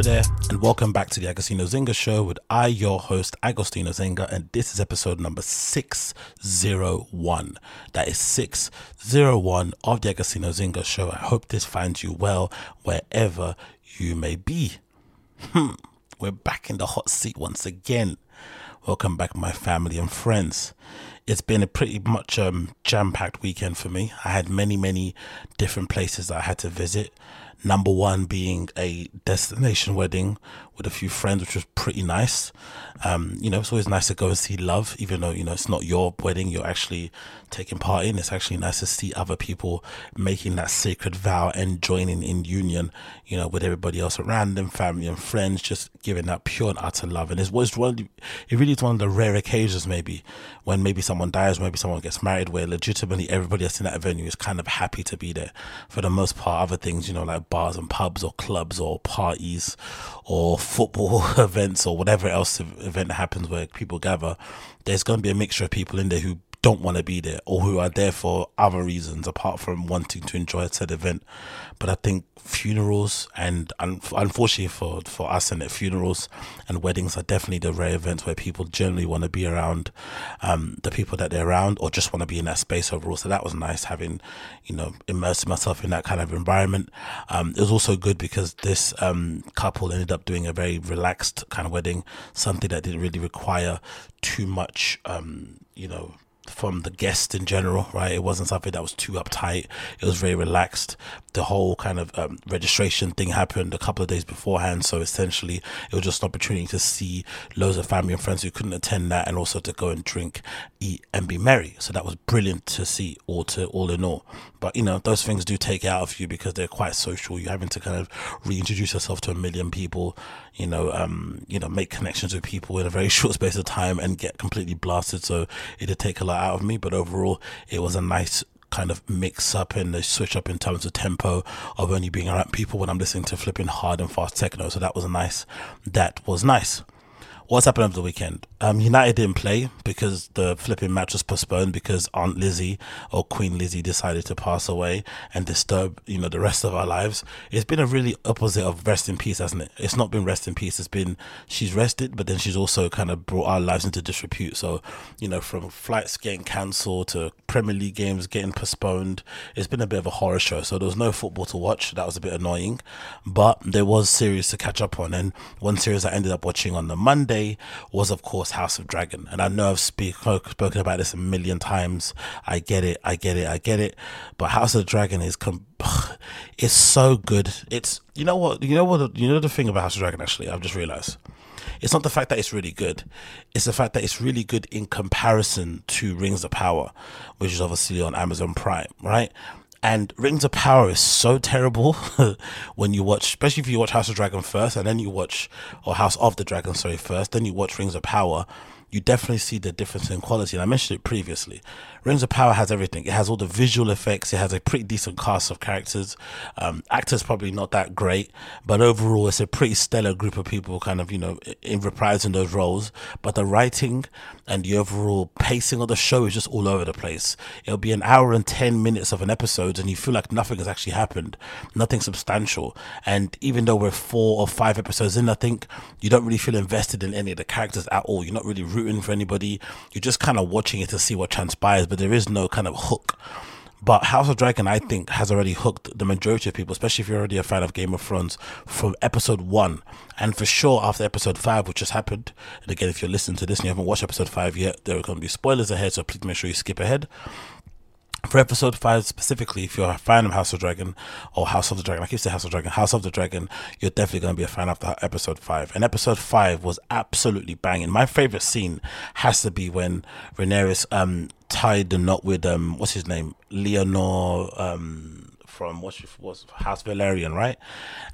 Hello there, and welcome back to the Agostinho Zinga Show with I, your host, Agostinho Zinga, and this is episode number 601. That is 601 of the Agostinho Zinga Show. I hope this finds you well wherever you may be. Hmm, we're back in the hot seat once again. Welcome back, my family and friends. It's been a pretty much um, jam packed weekend for me. I had many, many different places that I had to visit. Number one being a destination wedding with a few friends, which was pretty nice. Um, you know, it's always nice to go and see love, even though, you know, it's not your wedding you're actually taking part in. It's actually nice to see other people making that sacred vow and joining in union, you know, with everybody else around them, family and friends, just giving that pure and utter love. And it's was one, it really is one of the rare occasions, maybe, when maybe someone dies, maybe someone gets married, where legitimately everybody that's in that venue is kind of happy to be there. For the most part, other things, you know, like bars and pubs or clubs or parties or football events or whatever else event happens where people gather, there's going to be a mixture of people in there who don't want to be there or who are there for other reasons apart from wanting to enjoy a said event. But I think funerals and un- unfortunately for, for us and funerals and weddings are definitely the rare events where people generally want to be around um, the people that they're around or just want to be in that space overall. So that was nice having, you know, immersing myself in that kind of environment. Um, it was also good because this um, couple ended up doing a very relaxed kind of wedding, something that didn't really require too much, um, you know, from the guest in general, right? It wasn't something that was too uptight. It was very relaxed. The whole kind of um, registration thing happened a couple of days beforehand. So essentially, it was just an opportunity to see loads of family and friends who couldn't attend that and also to go and drink, eat, and be merry. So that was brilliant to see, all to all in all. But you know, those things do take out of you because they're quite social. You're having to kind of reintroduce yourself to a million people, you know, um, you know, make connections with people in a very short space of time and get completely blasted. So it did take a lot out of me, but overall, it was a nice kind of mix up and the switch up in terms of tempo of only being around people when I'm listening to flipping hard and fast techno. So that was a nice. That was nice. What's happened over the weekend? Um, United didn't play because the flipping match was postponed because Aunt Lizzie or Queen Lizzie decided to pass away and disturb, you know, the rest of our lives. It's been a really opposite of rest in peace, hasn't it? It's not been rest in peace. It's been she's rested, but then she's also kind of brought our lives into disrepute. So, you know, from flights getting cancelled to Premier League games getting postponed, it's been a bit of a horror show. So there was no football to watch. That was a bit annoying, but there was series to catch up on. And one series I ended up watching on the Monday was, of course, House of Dragon. And I know I've speak, spoken about this a million times. I get it. I get it. I get it. But House of Dragon is com- it's so good. It's you know what you know what you know the thing about House of Dragon. Actually, I've just realized it's not the fact that it's really good. It's the fact that it's really good in comparison to Rings of Power, which is obviously on Amazon Prime, right? And Rings of Power is so terrible when you watch, especially if you watch House of Dragon first, and then you watch, or House of the Dragon, sorry, first, then you watch Rings of Power. You definitely see the difference in quality. And I mentioned it previously. Rings of Power has everything. It has all the visual effects. It has a pretty decent cast of characters. Um, actors probably not that great, but overall, it's a pretty stellar group of people, kind of you know, in reprising those roles. But the writing and the overall pacing of the show is just all over the place. It'll be an hour and ten minutes of an episode, and you feel like nothing has actually happened, nothing substantial. And even though we're four or five episodes in, I think you don't really feel invested in any of the characters at all. You're not really rooting for anybody. You're just kind of watching it to see what transpires, but there is no kind of hook. But House of Dragon, I think, has already hooked the majority of people, especially if you're already a fan of Game of Thrones, from episode one. And for sure, after episode five, which just happened, and again, if you're listening to this and you haven't watched episode five yet, there are going to be spoilers ahead, so please make sure you skip ahead. For episode five specifically, if you're a fan of House of Dragon or House of the Dragon, I keep saying House of Dragon, House of the Dragon, you're definitely going to be a fan of episode five. And episode five was absolutely banging. My favorite scene has to be when Rhaenyra um tied the knot with um what's his name, Laenor um from what was House Velaryon, right?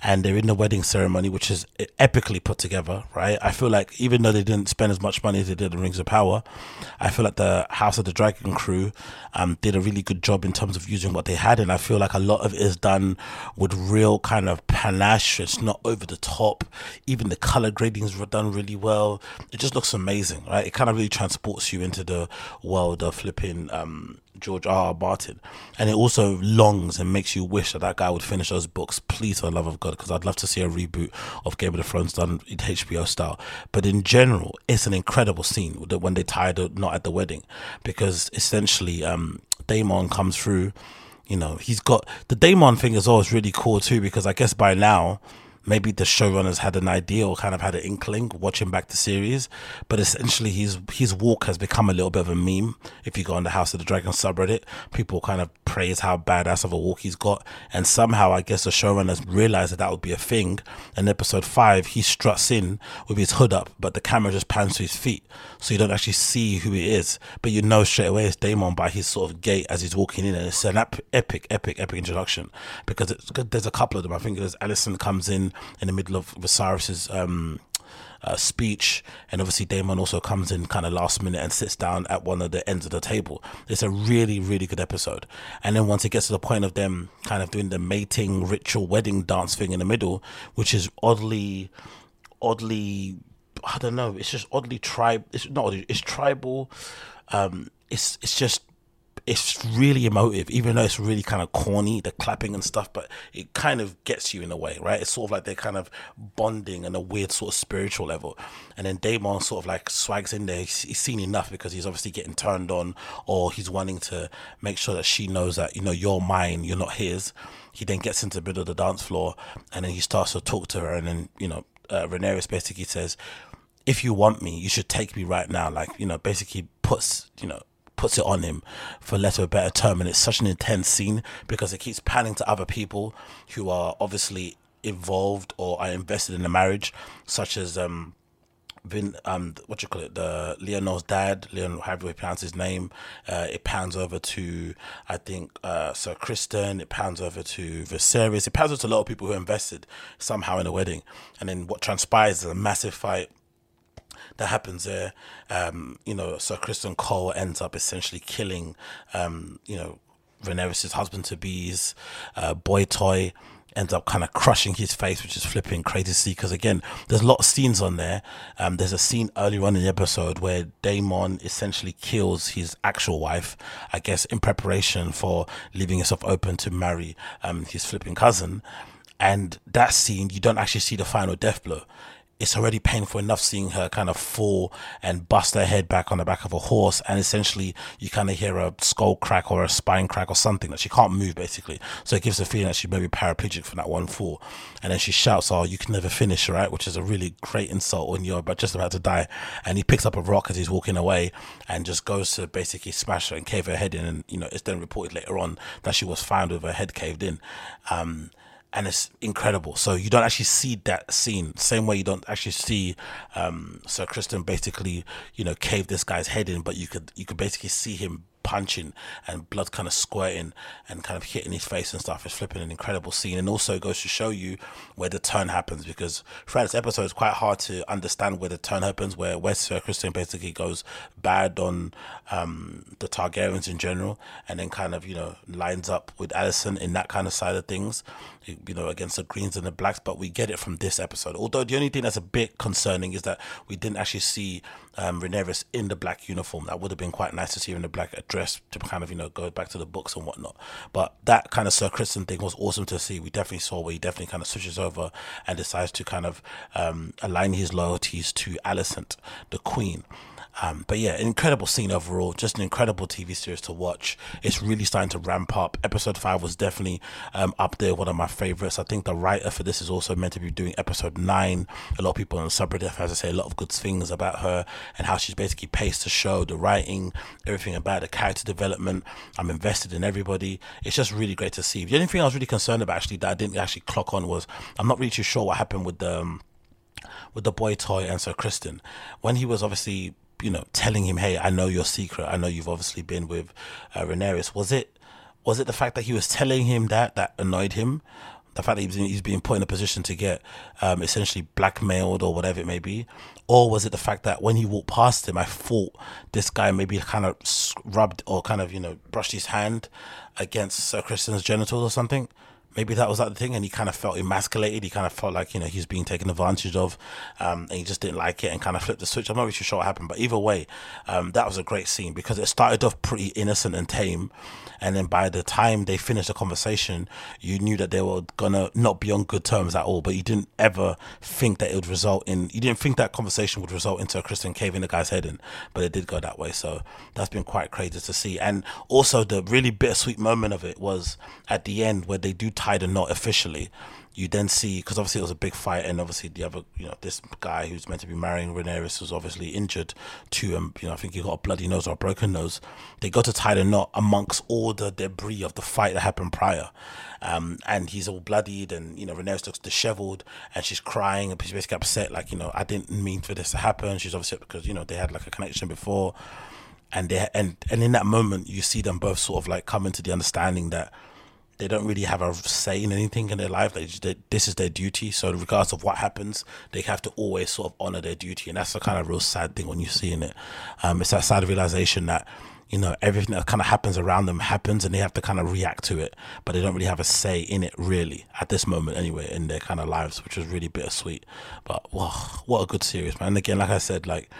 And they're in the wedding ceremony, which is epically put together, right? I feel like even though they didn't spend as much money as they did in Rings of Power, I feel like the House of the Dragon crew um, did a really good job in terms of using what they had, and I feel like a lot of it is done with real kind of panache. It's not over the top. Even the color gradings were done really well. It just looks amazing, right? It kind of really transports you into the world of flipping. Um, George R. R. Martin, and it also longs and makes you wish that that guy would finish those books. Please, for the love of God, because I'd love to see a reboot of Game of the Thrones done in HBO style. But in general, it's an incredible scene when they tie the knot at the wedding, because essentially, um, Daemon comes through. You know, he's got the Daemon thing is always really cool too, because I guess by now maybe the showrunners had an idea or kind of had an inkling watching back the series, but essentially his his walk has become a little bit of a meme. If you go on the House of the Dragon subreddit, people kind of praise how badass of a walk he's got, and somehow I guess the showrunners realized that that would be a thing. In episode five, he struts in with his hood up, but the camera just pans to his feet, so you don't actually see who he is, but you know straight away it's Daemon by his sort of gait as he's walking in, and it's an epic, epic, epic, introduction because there's a couple of them. I think there's Alicent comes in in the middle of Viserys's um, uh, speech, and obviously Daemon also comes in kind of last minute and sits down at one of the ends of the table. It's a really, really good episode. And then once it gets to the point of them kind of doing the mating ritual wedding dance thing in the middle, which is oddly, oddly, I don't know, it's just oddly tribe. It's not it's tribal. Um, it's it's just it's really emotive, even though it's really kind of corny, the clapping and stuff, but it kind of gets you in a way, right? It's sort of like they're kind of bonding on a weird sort of spiritual level. And then Daemon sort of like swags in there. He's, seen enough because he's obviously getting turned on or he's wanting to make sure that she knows that, you know, you're mine, you're not his. He then gets into the middle of the dance floor and then he starts to talk to her. And then, you know, uh, Rhaenyra basically says, if you want me, you should take me right now. Like, you know, basically puts, you know, puts it on him for lack of a better term. And it's such an intense scene because it keeps panning to other people who are obviously involved or are invested in the marriage such as um Vin, um, what you call it, the Laenor's dad, Leon, however you pronounce his name, uh, it pans over to, I think, uh, Sir Criston, it pans over to Viserys, it pans over to a lot of people who invested somehow in the wedding. And then what transpires is a massive fight that happens there. Um, you know, Sir Criston Cole ends up essentially killing, um, you know, Rhaenyra's husband to be's uh, boy toy ends up kind of crushing his face, which is flipping crazy to see. Because again, there's a lot of scenes on there. Um, there's a scene earlier on in the episode where Daemon essentially kills his actual wife, I guess, in preparation for leaving himself open to marry um, his flipping cousin. And that scene, you don't actually see the final death blow it's already painful enough seeing her kind of fall and bust her head back on the back of a horse and essentially you kind of hear a skull crack or a spine crack or something that she can't move basically. So it gives the feeling that she may be paraplegic from that one fall. And then she shouts oh you can never finish right? Which is a really great insult when you're just about to die. And he picks up a rock as he's walking away and just goes to basically smash her and cave her head in and you know it's then reported later on that she was found with her head caved in. Um, and it's incredible. So you don't actually see that scene same way you don't actually see um, Sir Criston basically you know cave this guy's head in, but you could you could basically see him punching and blood kind of squirting and kind of hitting his face and stuff. It's flipping an incredible scene and also goes to show you where the turn happens because throughout this episode it's quite hard to understand where the turn happens, where West Christian basically goes bad on um, the Targaryens in general and then kind of, you know, lines up with Alicent in that kind of side of things, you know, against the Greens and the Blacks. But we get it from this episode. Although the only thing that's a bit concerning is that we didn't actually see um, Rhaenyra in the black uniform. That would have been quite nice to see her in the black dress to kind of, you know, go back to the books and whatnot. But that kind of Sir Criston thing was awesome to see. We definitely saw where he definitely kind of switches over and decides to kind of um, align his loyalties to Alicent, the Queen. Um, but yeah, incredible scene overall. Just an incredible TV series to watch. It's really starting to ramp up. Episode five was definitely um, up there, one of my favorites. I think the writer for this is also meant to be doing episode nine. A lot of people on subreddit, as I say, a lot of good things about her. and how she's basically paced the show, the writing, everything about the character development. I'm invested in everybody. It's just really great to see. The only thing I was really concerned about actually that I didn't actually clock on was I'm not really too sure what happened with the um, with the boy toy and Sir Criston when he was obviously you know telling him, hey, I know your secret. I know you've obviously been with uh, Rhaenyra. Was it was it the fact that he was telling him that that annoyed him? the fact that he's, he's being put in a position to get um, essentially blackmailed or whatever it may be? Or was it the fact that when he walked past him, I thought this guy maybe kind of rubbed or kind of, you know, brushed his hand against Sir Criston's genitals or something? Maybe that was that thing and he kind of felt emasculated. He kind of felt like you know he's being taken advantage of um, and he just didn't like it and kind of flipped the switch. I'm not really sure what happened but either way um, that was a great scene because it started off pretty innocent and tame and then by the time they finished the conversation you knew that they were gonna not be on good terms at all but you didn't ever think that it would result in you didn't think that conversation would result into a Criston caving the guy's head in but it did go that way. So that's been quite crazy to see. And also the really bittersweet moment of it was at the end where they do tied a knot officially, you then see because obviously it was a big fight, and obviously the other, you know, this guy who's meant to be marrying Rhaenyra was obviously injured too, and you know, I think he got a bloody nose or a broken nose. They go to tie the knot amongst all the debris of the fight that happened prior, um, and he's all bloodied, and you know, Rhaenyra looks dishevelled, and she's crying, and she's basically upset, like you know, I didn't mean for this to happen. She's obviously because you know they had like a connection before, and they and and in that moment you see them both sort of like come into the understanding that they don't really have a say in anything in their life. They, just, they, this is their duty. So, regardless of what happens, they have to always sort of honor their duty, and that's the kind of real sad thing when you see in it. Um, it's that sad realization that you know everything that kind of happens around them happens, and they have to kind of react to it, but they don't really have a say in it, really, at this moment anyway, in their kind of lives, which is really bittersweet. But what a good series, man! And again, like I said, like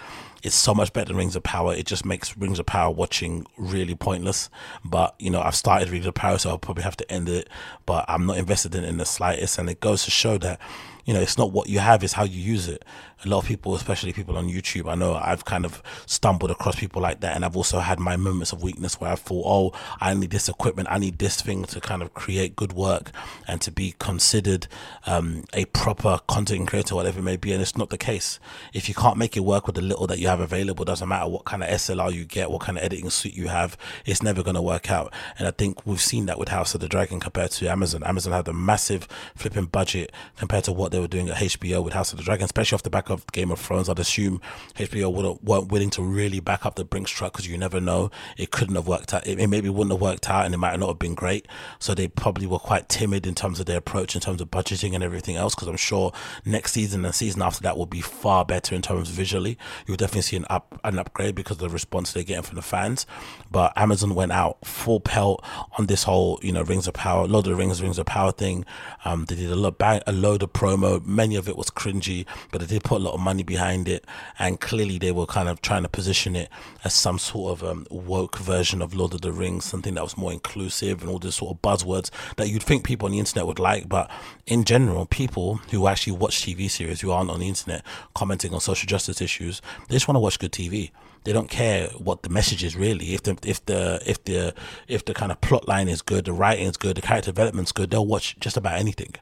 it's so much better than Rings of Power. It just makes Rings of Power watching really pointless. But you know, I've started Rings of Power, so I'll probably have to end it. But I'm not invested in it in the slightest, and it goes to show that you know, it's not what you have, it's how you use it. A lot of people, especially people on YouTube, I know I've kind of stumbled across people like that. And I've also had my moments of weakness where I thought, oh, I need this equipment, I need this thing to kind of create good work and to be considered um, a proper content creator, whatever it may be. And it's not the case. If you can't make it work with the little that you have available, doesn't matter what kind of SLR you get, what kind of editing suite you have, it's never going to work out. And I think we've seen that with House of the Dragon compared to Amazon. Amazon had a massive flipping budget compared to what they were doing at HBO with House of the Dragon, especially off the back of Game of Thrones. I'd assume HBO would weren't willing to really back up the Brinks truck because you never know. It couldn't have worked out. It, it, maybe wouldn't have worked out and it might not have been great. So they probably were quite timid in terms of their approach, in terms of budgeting and everything else. Because I'm sure next season and season after that will be far better in terms visually. You'll definitely see an up an upgrade because of the response they're getting from the fans. But Amazon went out full pelt on this whole, you know, Rings of Power, Lord of the Rings, Rings of Power thing. Um, they did a lot, a load of promo many of it was cringy, but they did put a lot of money behind it, and clearly they were kind of trying to position it as some sort of um, woke version of Lord of the Rings, something that was more inclusive and all these sort of buzzwords that you'd think people on the internet would like. But in general, people who actually watch TV series who aren't on the internet commenting on social justice issues, they just want to watch good TV they don't care what the message is really. If the if the if the if the kind of plot line is good, the writing is good, the character development's good, they'll watch just about anything.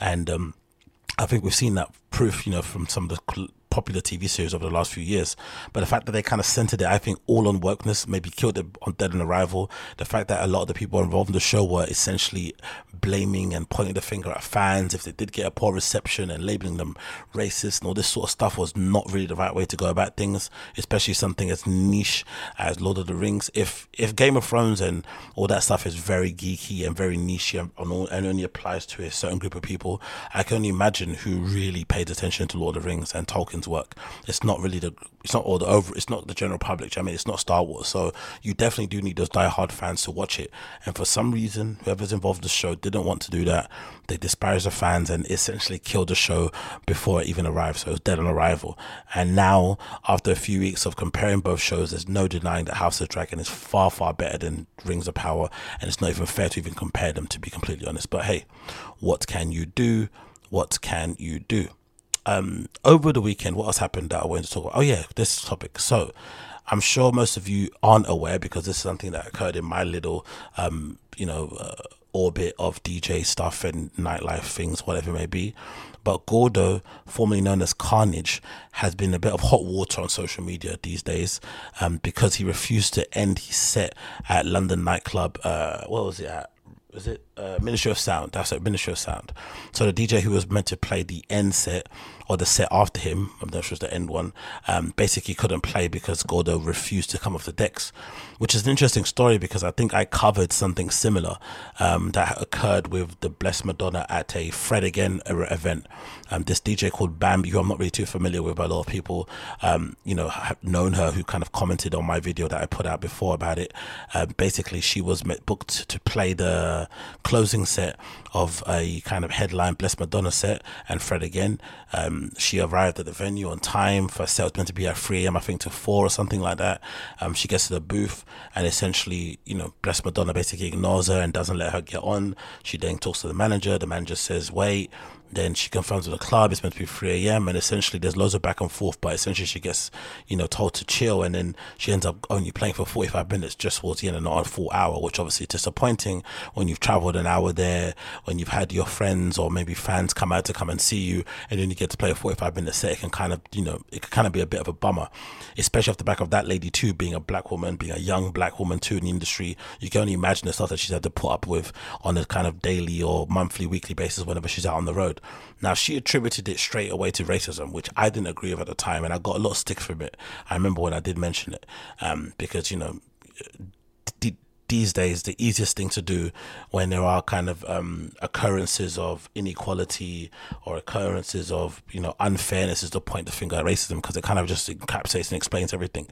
And um, I think we've seen that proof, you know, from some of the popular TV series over the last few years. But the fact that they kind of centered it, I think, all on wokeness, maybe killed it on Dead on Arrival. The fact that a lot of the people involved in the show were essentially blaming and pointing the finger at fans if they did get a poor reception and labeling them racist and all this sort of stuff was not really the right way to go about things, especially something as niche as Lord of the Rings. If if Game of Thrones and all that stuff is very geeky and very niche and, and only applies to a certain group of people, I can only imagine who really paid attention to Lord of the Rings and Work. It's not really the it's not all the over it's not the general public. I mean, it's not Star Wars, so you definitely do need those die-hard fans to watch it. And for some reason, whoever's involved in the show didn't want to do that. They disparaged the fans and essentially killed the show before it even arrived. So it was dead on arrival. And now, after a few weeks of comparing both shows, there's no denying that House of Dragon is far, far better than Rings of Power. And it's not even fair to even compare them, to be completely honest. But hey, what can you do? What can you do? Um, over the weekend, what else happened that I wanted to talk about? Oh, yeah, this topic. So, I'm sure most of you aren't aware because this is something that occurred in my little, um, you know, uh, orbit of DJ stuff and nightlife things, whatever it may be. But Gordo, formerly known as Carnage, has been a bit of hot water on social media these days um, because he refused to end his set at London nightclub. Uh, what was it at? Was it uh, Ministry of Sound? That's it, Ministry of Sound. So the DJ who was meant to play the end set or the set after him, I'm not sure it's the end one, um, basically couldn't play because Gordo refused to come off the decks, which is an interesting story because I think I covered something similar um, that occurred with the Blessed Madonna at a Fred Again event. Um, this DJ called Bambi, who I'm not really too familiar with, but a lot of people, um, you know, have known her who kind of commented on my video that I put out before about it. Uh, basically, she was booked to play the closing set of a kind of headline Blessed Madonna set and Fred Again. Um, she arrived at the venue on time. First set was meant to be at 3 a.m., I think, to 4 or something like that. Um, she gets to the booth and essentially, you know, Blessed Madonna basically ignores her and doesn't let her get on. She then talks to the manager. The manager says, wait. Then she confirms with the club it's meant to be 3 a.m. and essentially there's loads of back and forth, but essentially she gets, you know, told to chill and then she ends up only playing for 45 minutes just towards the end and not a full hour, which obviously is disappointing when you've traveled an hour there, when you've had your friends or maybe fans come out to come and see you and then you get to play a 45 minute set. It can kind of, you know, it can kind of be a bit of a bummer, especially off the back of that lady too, being a black woman, being a young black woman too in the industry. You can only imagine the stuff that she's had to put up with on a kind of daily or monthly, weekly basis whenever she's out on the road. Now, she attributed it straight away to racism, which I didn't agree with at the time, and I got a lot of stick from it. I remember when I did mention it, um, because, you know, these days the easiest thing to do when there are kind of um, occurrences of inequality or occurrences of you know unfairness is to point the finger at racism because it kind of just encapsulates and explains everything.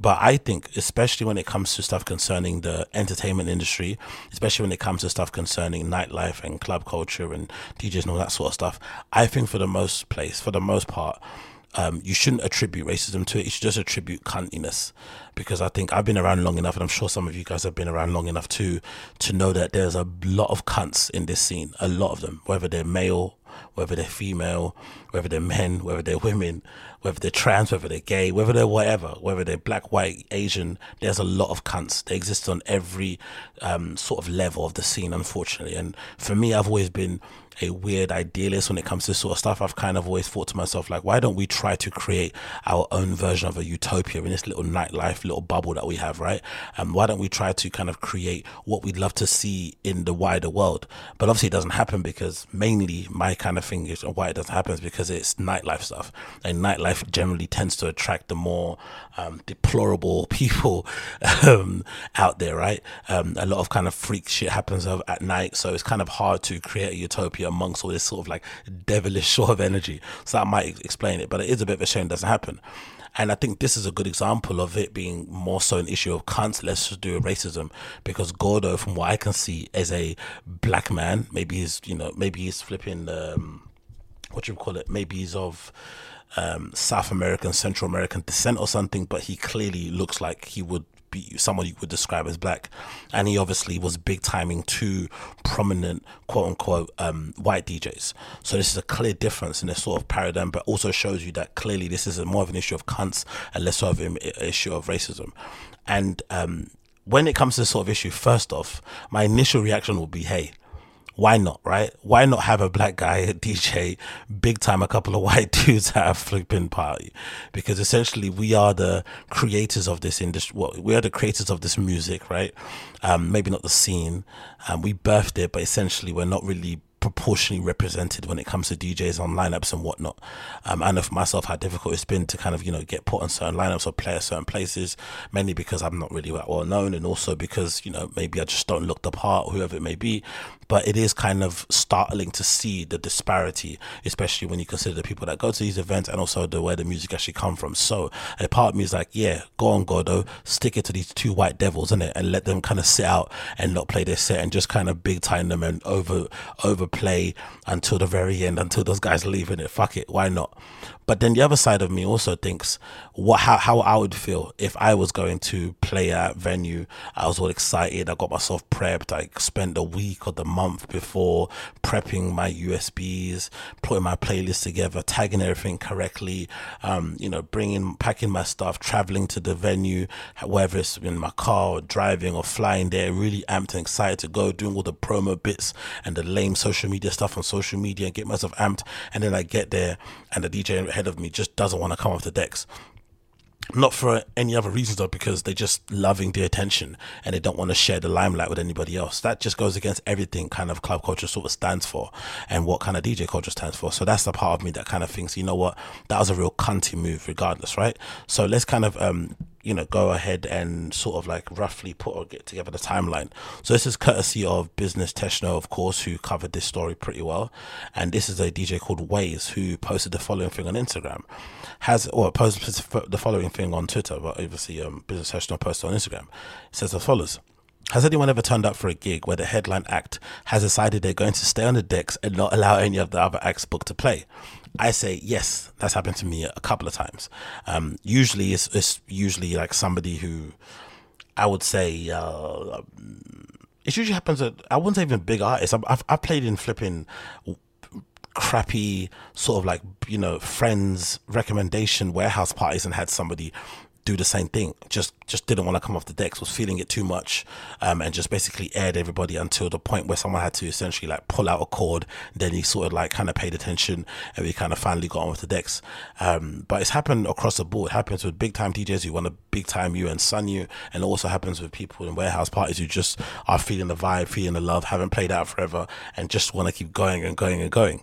But i think especially when it comes to stuff concerning the entertainment industry especially when it comes to stuff concerning nightlife and club culture and djs and all that sort of stuff i think for the most place for the most part um, you shouldn't attribute racism to it. You should just attribute cuntiness, because I think I've been around long enough, and I'm sure some of you guys have been around long enough too, to know that there's a lot of cunts in this scene. A lot of them, whether they're male, whether they're female, whether they're men, whether they're women, whether they're trans, whether they're gay, whether they're whatever, whether they're black, white, Asian. There's a lot of cunts. They exist on every um, sort of level of the scene, unfortunately. And for me, I've always been a weird idealist when it comes to sort of stuff. I've kind of always thought to myself, like, why don't we try to create our own version of a utopia in this little nightlife, little bubble that we have, right? And um, why don't we try to kind of create what we'd love to see in the wider world? But obviously, it doesn't happen because mainly my kind of thing is why it doesn't happen is because it's nightlife stuff. And nightlife generally tends to attract the more um, deplorable people um, out there, right? Um, a lot of kind of freak shit happens at night, so it's kind of hard to create a utopia amongst all this sort of like devilish sort of energy. So that might explain it, but it is a bit of a shame it doesn't happen. And I think this is a good example of it being more so an issue of less to do racism. Because Gordo, from what I can see, is a black man. Maybe he's, you know, maybe he's flipping, um, what you call it? Maybe he's of um, South American, Central American descent or something, but he clearly looks like he would be someone you would describe as black. And he obviously was big timing two prominent quote unquote um, white DJs. So this is a clear difference in this sort of paradigm, but also shows you that clearly this is more of an issue of cunts and less of an issue of racism. And um, when it comes to this sort of issue, first off, my initial reaction will be, hey, why not, right? Why not have a black guy DJ big time a couple of white dudes at a flipping party? Because essentially we are the creators of this industry. Well, we are the creators of this music, right? Um, maybe not the scene. Um, we birthed it, but essentially we're not really proportionally represented when it comes to DJs on lineups and whatnot. Um, I know for myself how difficult it's been to kind of, you know, get put on certain lineups or play at certain places, mainly because I'm not really well known and also because, you know, maybe I just don't look the part, whoever it may be. But it is kind of startling to see the disparity, especially when you consider the people that go to these events and also the where the music actually come from. So a part of me is like, yeah, go on, Gordo, stick it to these two white devils, in it, and let them kind of sit out and not play their set and just kind of big time them and over over play until the very end, until those guys leave it. Fuck it, why not? But then the other side of me also thinks what how, how I would feel if I was going to play at venue. I was all excited. I got myself prepped. I spent the week or the month before, prepping my USBs, putting my playlist together, tagging everything correctly, um, you know, bringing, packing my stuff, traveling to the venue, whether it's in my car or driving or flying there, really amped and excited to go, doing all the promo bits and the lame social media stuff on social media and get myself amped. And then I get there and the DJ ahead of me just doesn't want to come off the decks. Not for any other reasons though because they're just loving the attention and they don't want to share the limelight with anybody else. That just goes against everything kind of club culture sort of stands for and what kind of dj culture stands for. So that's the part of me that kind of thinks you know what? That was a real cunty move regardless right? So let's kind of um you know go ahead and sort of like roughly put or get together the timeline. So this is courtesy of business techno of course who covered this story pretty well. And this is a dj called ways who posted the following thing on instagram. Has or posted the following thing on twitter but obviously um business techno posted on instagram. It says as follows. Has anyone ever turned up for a gig where the headline act has decided they're going to stay on the decks and not allow any of the other acts booked to play? I say yes. That's happened to me a couple of times. Um, usually, it's, it's, usually like somebody who I would say uh, it usually happens at I wouldn't say even big artists. I've I've played in flipping crappy sort of like you know friends recommendation warehouse parties and had somebody do the same thing. Just just didn't want to come off the decks, was feeling it too much, um, and just basically aired everybody until the point where someone had to essentially like pull out a cord. Then he sort of like kind of paid attention, and we kind of finally got on with the decks. Um, but it's happened across the board. It happens with big time DJs who want a big time you and Sun you, and it also happens with people in warehouse parties who just are feeling the vibe, feeling the love, haven't played out forever, and just want to keep going and going and going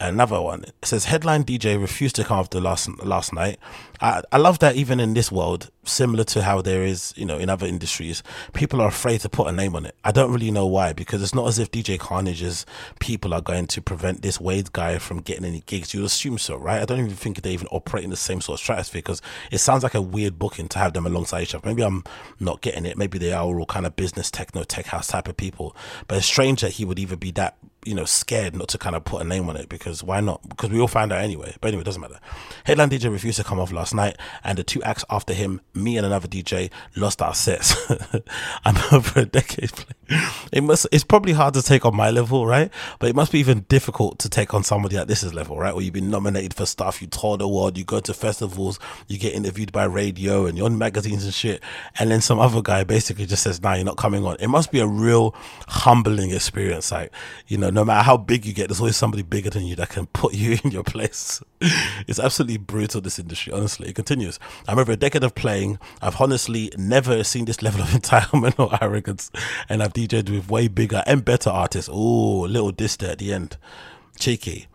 another one. It says headline DJ refused to come after last last night. I, I love that even in this world, similar to how there is, you know, in other industries, people are afraid to put a name on it. I don't really know why, because it's not as if DJ Carnage's people are going to prevent this Wade guy from getting any gigs. You'd assume so, right? I don't even think they even operate in the same sort of stratosphere because it sounds like a weird booking to have them alongside each other. Maybe I'm not getting it. Maybe they are all kind of business techno tech house type of people. But it's strange that he would even be that you know, scared not to kind of put a name on it because why not? Because we all find out anyway. But anyway, it doesn't matter. Headline DJ refused to come off last night, and the two acts after him, me and another DJ, lost our sets. I'm over a decade. It must. It's probably hard to take on my level, right? But it must be even difficult to take on somebody at this level, right? Where you've been nominated for stuff, you tour the world, you go to festivals, you get interviewed by radio, and you're on magazines and shit, and then some other guy basically just says, "Nah, you're not coming on." It must be a real humbling experience, like you know no matter how big you get, there's always somebody bigger than you that can put you in your place. it's absolutely brutal, this industry, honestly. It continues. I'm over a decade of playing. I've honestly never seen this level of entitlement or arrogance, and I've DJed with way bigger and better artists. Oh, little diss there at the end. Cheeky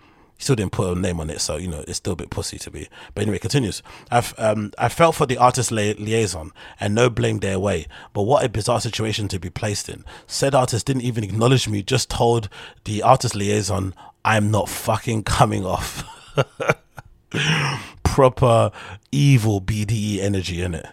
still didn't put a name on it, so you know it's still a bit pussy to be. But anyway, continues. I've um I felt for the artist li- liaison and no blame their way, but what a bizarre situation to be placed in. Said artist didn't even acknowledge me, just told the artist liaison I'm not fucking coming off. Proper evil BDE energy in it.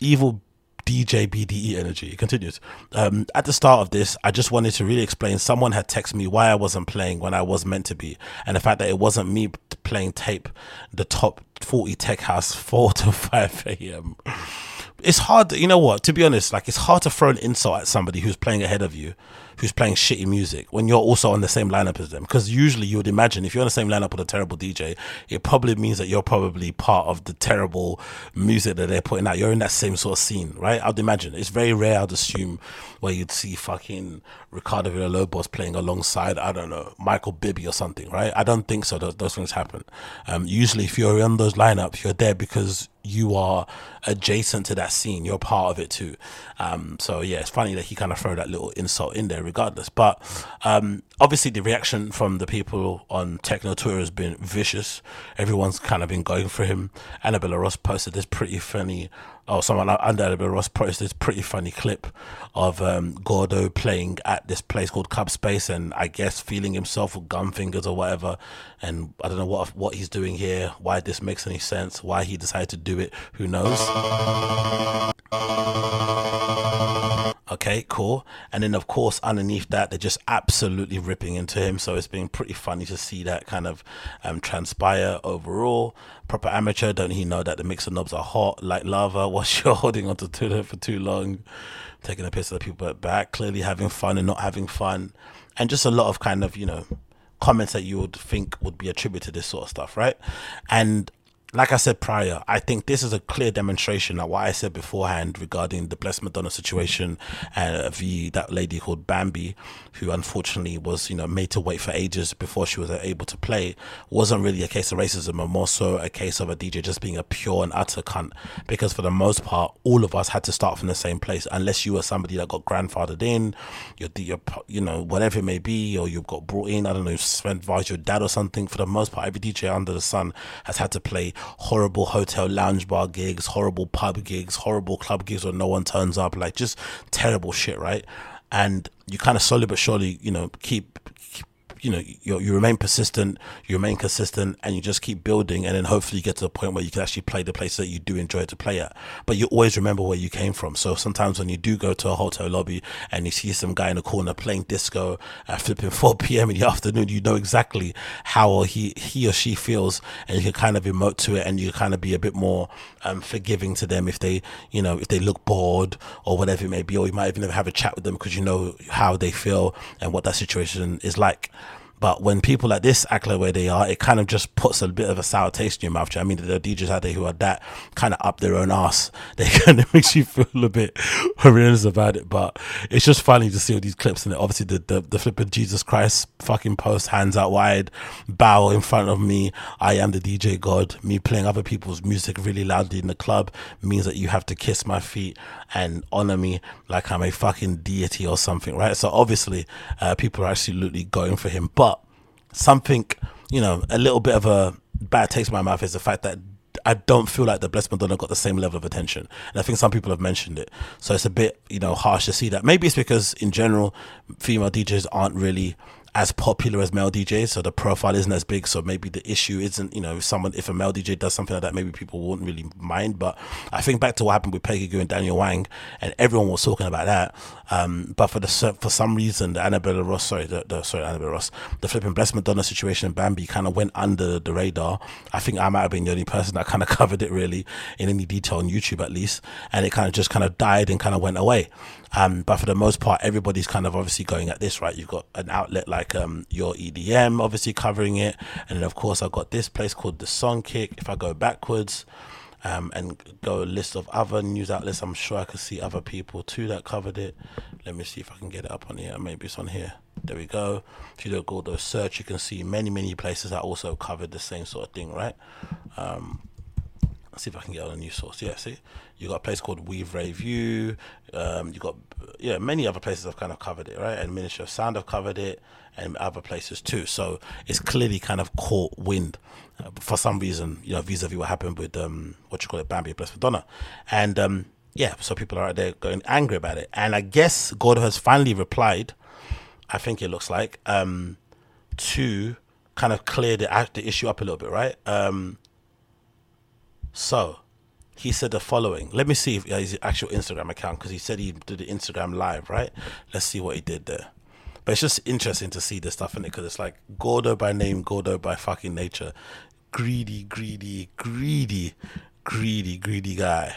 Evil DJ BDE energy. It continues. Um, at the start of this, I just wanted to really explain. Someone had texted me why I wasn't playing when I was meant to be, and the fact that it wasn't me playing tape, the top 40 tech house 4 to 5 a.m. It's hard, you know what, to be honest, like it's hard to throw an insult at somebody who's playing ahead of you who's playing shitty music when you're also on the same lineup as them. Because usually you would imagine if you're on the same lineup with a terrible DJ, it probably means that you're probably part of the terrible music that they're putting out. You're in that same sort of scene, right? I'd imagine. It's very rare, I'd assume, where you'd see fucking Ricardo Villalobos playing alongside, I don't know, Michael Bibi or something, right? I don't think so. Those, those things happen. Um, usually, if you're on those lineups, you're there because you are adjacent to that scene. You're part of it too. Um, so yeah, it's funny that he kind of throw that little insult in there, regardless. But um, obviously, the reaction from the people on Techno Twitter has been vicious. Everyone's kind of been going for him. Annabella Ross posted this pretty funny or someone under Annabella Ross posted this pretty funny clip of um, Gordo playing at this place called Club Space, and I guess feeling himself with gun fingers or whatever. And I don't know what what he's doing here, why this makes any sense, why he decided to do it. Who knows? Okay, cool. And then, of course, underneath that, they're just absolutely ripping into him. So it's been pretty funny to see that kind of um, transpire overall. Proper amateur, don't he know that the mixer knobs are hot like lava? Whilst you're holding onto Twitter for too long, taking a piss of the people at back, clearly having fun and not having fun. And just a lot of kind of, you know, comments that you would think would be attributed to this sort of stuff, right? And like I said prior, I think this is a clear demonstration of what I said beforehand regarding the Blessed Madonna situation uh, and the that lady called Bambi, who unfortunately was you know made to wait for ages before she was able to play. Wasn't really a case of racism, but more so a case of a DJ just being a pure and utter cunt. Because for the most part, all of us had to start from the same place, unless you were somebody that got grandfathered in, you're, you're know whatever it may be, or you got brought in. I don't know, advised your dad or something. For the most part, every DJ under the sun has had to play horrible hotel lounge bar gigs, horrible pub gigs, horrible club gigs where no one turns up, like just terrible shit, right? And you kind of slowly but surely, you know, keep you know you you remain persistent, you remain consistent, and you just keep building, and then hopefully you get to the point where you can actually play the places that you do enjoy to play at. But you always remember where you came from. So sometimes when you do go to a hotel lobby and you see some guy in the corner playing disco at flipping 4 p.m. in the afternoon, you know exactly how he he or she feels, and you can kind of emote to it, and you kind of be a bit more um, forgiving to them if they you know if they look bored or whatever it may be, or you might even have a chat with them because you know how they feel and what that situation is like. But when people like this act like where they are, it kind of just puts a bit of a sour taste in your mouth. I mean, the DJs out there who are that kind of up their own ass, they kind of makes you feel a bit horrendous about it. But it's just funny to see all these clips and it obviously the, the the flipping Jesus Christ fucking post, hands out wide, bow in front of me. I am the DJ God. Me playing other people's music really loudly in the club means that you have to kiss my feet and honor me like I'm a fucking deity or something, right? So obviously, uh, people are absolutely going for him, but something, you know, a little bit of a bad taste in my mouth is the fact that I don't feel like the Blessed Madonna got the same level of attention. And I think some people have mentioned it. So it's a bit, you know, harsh to see that. Maybe it's because in general, female DJs aren't really as popular as male DJs, so the profile isn't as big. So maybe the issue isn't, you know, if someone if a male DJ does something like that, maybe people won't really mind. But I think back to what happened with Peggy Gou and Daniel Wang, and everyone was talking about that. Um, but for the for some reason, the Annabella Ross, sorry, the, the sorry Annabella Ross, the flipping Blessed Madonna situation in Bambi kind of went under the radar. I think I might have been the only person that kind of covered it really in any detail on YouTube at least, and it kind of just kind of died and kind of went away. Um, but for the most part, everybody's kind of obviously going at this, right? You've got an outlet like um, your EDM obviously covering it, and then of course I've got this place called the Songkick. If I go backwards. Um, and go a list of other news outlets. I'm sure I could see other people too that covered it. Let me see if I can get it up on here. Maybe it's on here. There we go. If you do a Google search, you can see many, many places that also covered the same sort of thing, right? Um, see if I can get on a new source. Yeah, see, you got a place called We Rave You. Um, you got yeah, many other places have kind of covered it, right? And Ministry of Sound have covered it, and other places too. So it's clearly kind of caught wind uh, for some reason, you know, vis-a-vis what happened with um, what you call it, Bambi plus Madonna, and um, yeah, so people are out there going angry about it. And I guess God has finally replied. I think it looks like um, to kind of clear the, the issue up a little bit, right? Um, so he said the following. Let me see if uh, his actual Instagram account because he said he did the Instagram live, right? Let's see what he did there. But it's just interesting to see this stuff in it because it's like Gordo by name, Gordo by fucking nature. Greedy, greedy, greedy, greedy, greedy guy.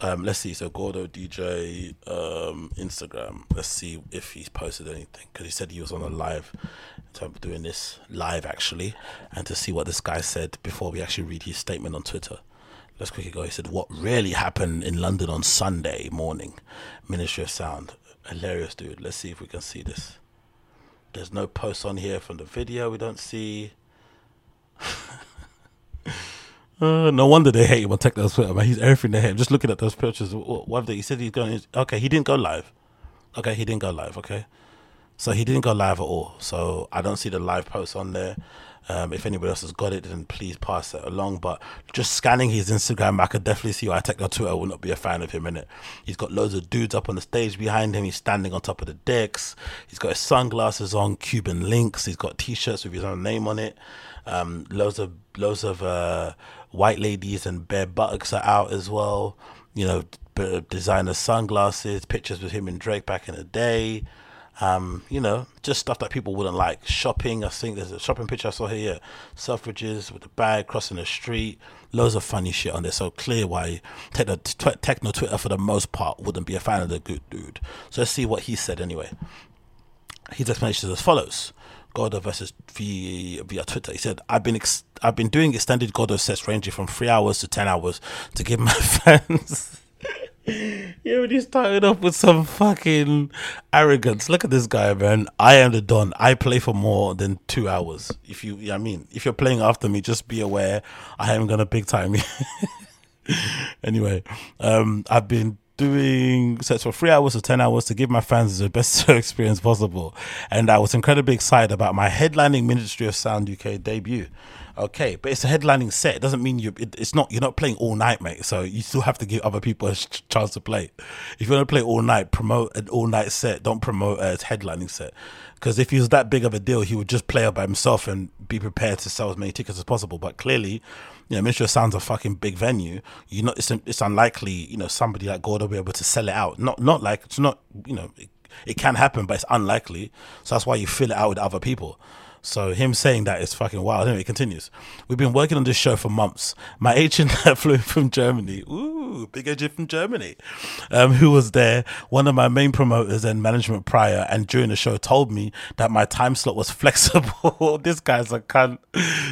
Um, let's see. So Gordo DJ um, Instagram. Let's see if he's posted anything because he said he was on a live. So I'm doing this live actually, and to see what this guy said before we actually read his statement on Twitter. Let's quickly go. He said, "What really happened in London on Sunday morning? Ministry of Sound. Hilarious, dude. Let's see if we can see this. There's no post on here from the video. We don't see." Uh, no wonder they hate him on Techno's Twitter. He's everything they hate. Just looking at those pictures. What, what he said he's going. Okay, he didn't go live. Okay, he didn't go live. Okay, so he didn't go live at all. So I don't see the live post on there. Um, if anybody else has got it, then please pass it along. But just scanning his Instagram, I could definitely see why Techno Twitter will not be a fan of him in it. He's got loads of dudes up on the stage behind him. He's standing on top of the decks. He's got his sunglasses on, Cuban links. He's got t-shirts with his own name on it. Um, loads of loads of uh, white ladies and bare buttocks are out as well. You know, b- designer sunglasses, pictures with him and Drake back in the day. Um, you know, just stuff that people wouldn't like. Shopping, I think there's a shopping picture I saw here. Selfridges with the bag crossing the street. Loads of funny shit on there. So clear why techno, tw- techno Twitter for the most part wouldn't be a fan of the good dude. So let's see what he said anyway. His explanation is as follows. Gordo versus via, via Twitter. He said, "I've been ex- I've been doing extended Gordo sets ranging from three hours to ten hours to give my fans." yeah, when he started off with some fucking arrogance. Look at this guy, man. I am the Don. I play for more than two hours. If you, I mean, if you're playing after me, just be aware I am gonna big time anyway, um, I've been doing sets for three hours or 10 hours to give my fans the best experience possible. And I was incredibly excited about my headlining Ministry of Sound UK debut. Okay, but it's a headlining set. It doesn't mean you. It, it's not. You're not playing all night, mate. So you still have to give other people a ch- chance to play. If you want to play all night, promote an all night set. Don't promote a headlining set. Because if he was that big of a deal, he would just play up by himself and be prepared to sell as many tickets as possible. But clearly, you know, Sound's a fucking big venue. You know, it's it's unlikely. You know, somebody like Gordo will be able to sell it out. Not not like it's not. You know, it, it can happen, but it's unlikely. So that's why you fill it out with other people. So him saying that is fucking wild. Anyway, it continues. We've been working on this show for months. My agent flew from Germany, ooh, big agent from Germany, um, who was there, one of my main promoters and management prior, and during the show told me that my time slot was flexible. this guy's a cunt.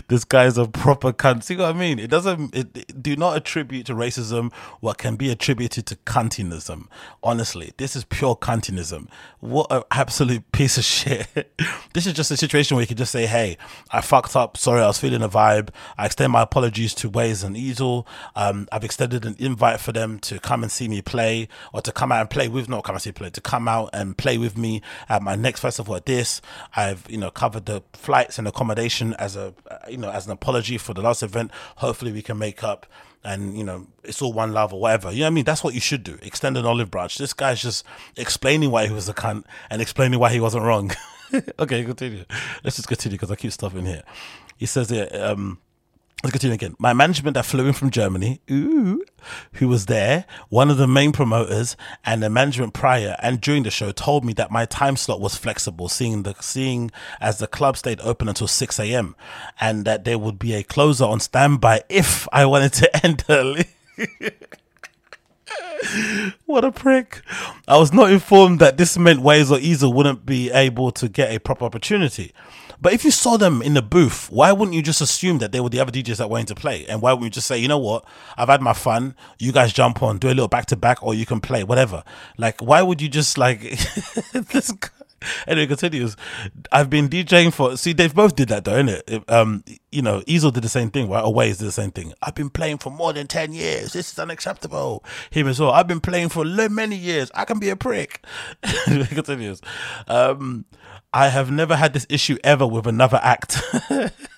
This guy's a proper cunt. See what I mean? It doesn't. It, it- do not attribute to racism what can be attributed to cuntinism. Honestly, this is pure cuntinism. What an absolute piece of shit. this is just a situation where you can just say, "Hey, I fucked up. Sorry, I was feeling a vibe. I extend my apologies to Waze and Easel. Um, I've extended an invite for them to come and see me play, or to come out and play with, not come and see play, to come out and play with me at my next festival at this. I've you know covered the flights and accommodation as a uh, you know as an apology for the last event. Hopefully, we can make up." and you know it's all one love or whatever. You know what I mean? That's what you should do. Extend an olive branch. This guy's just explaining why he was a cunt and explaining why he wasn't wrong. okay, continue. Let's just continue because I keep stuff in here. He says here, um, let's continue again. My management that flew in from Germany, ooh, who was there, one of the main promoters and the management prior and during the show told me that my time slot was flexible, seeing the seeing as the club stayed open until six AM and that there would be a closer on standby if I wanted to end early. What a prick. I was not informed that this meant Waze or Easel wouldn't be able to get a proper opportunity. But if you saw them in the booth, why wouldn't you just assume that they were the other DJs that wanted into play? And why wouldn't you just say, you know what, I've had my fun, you guys jump on, do a little back to back, or you can play, whatever. Like, why would you just like this guy? Anyway, continues. I've been DJing for. See, they've both did that though, innit? Um, you know, Easel did the same thing, right? Waze did the same thing. I've been playing for more than ten years. This is unacceptable. Him as well. I've been playing for many years. I can be a prick. continues. Um, I have never had this issue ever with another act.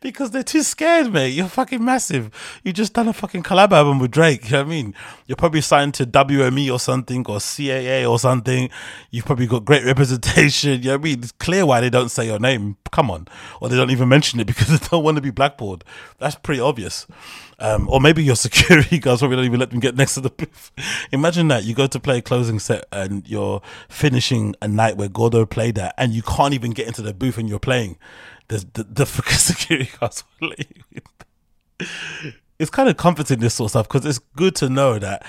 because they're too scared, mate. You're fucking massive. You just done a fucking collab album with Drake. You know what I mean? You're probably signed to WME or something or CAA or something. You've probably got great representation. You know what I mean? It's clear why they don't say your name. Come on. Or they don't even mention it because they don't want to be blackballed. That's pretty obvious. Um, or maybe your security guards probably don't even let them get next to the booth. Imagine that you go to play a closing set and you're finishing a night where Gordo played that and you can't even get into the booth and you're playing. The, the fucking security guards let. It's kind of comforting this sort of stuff because it's good to know that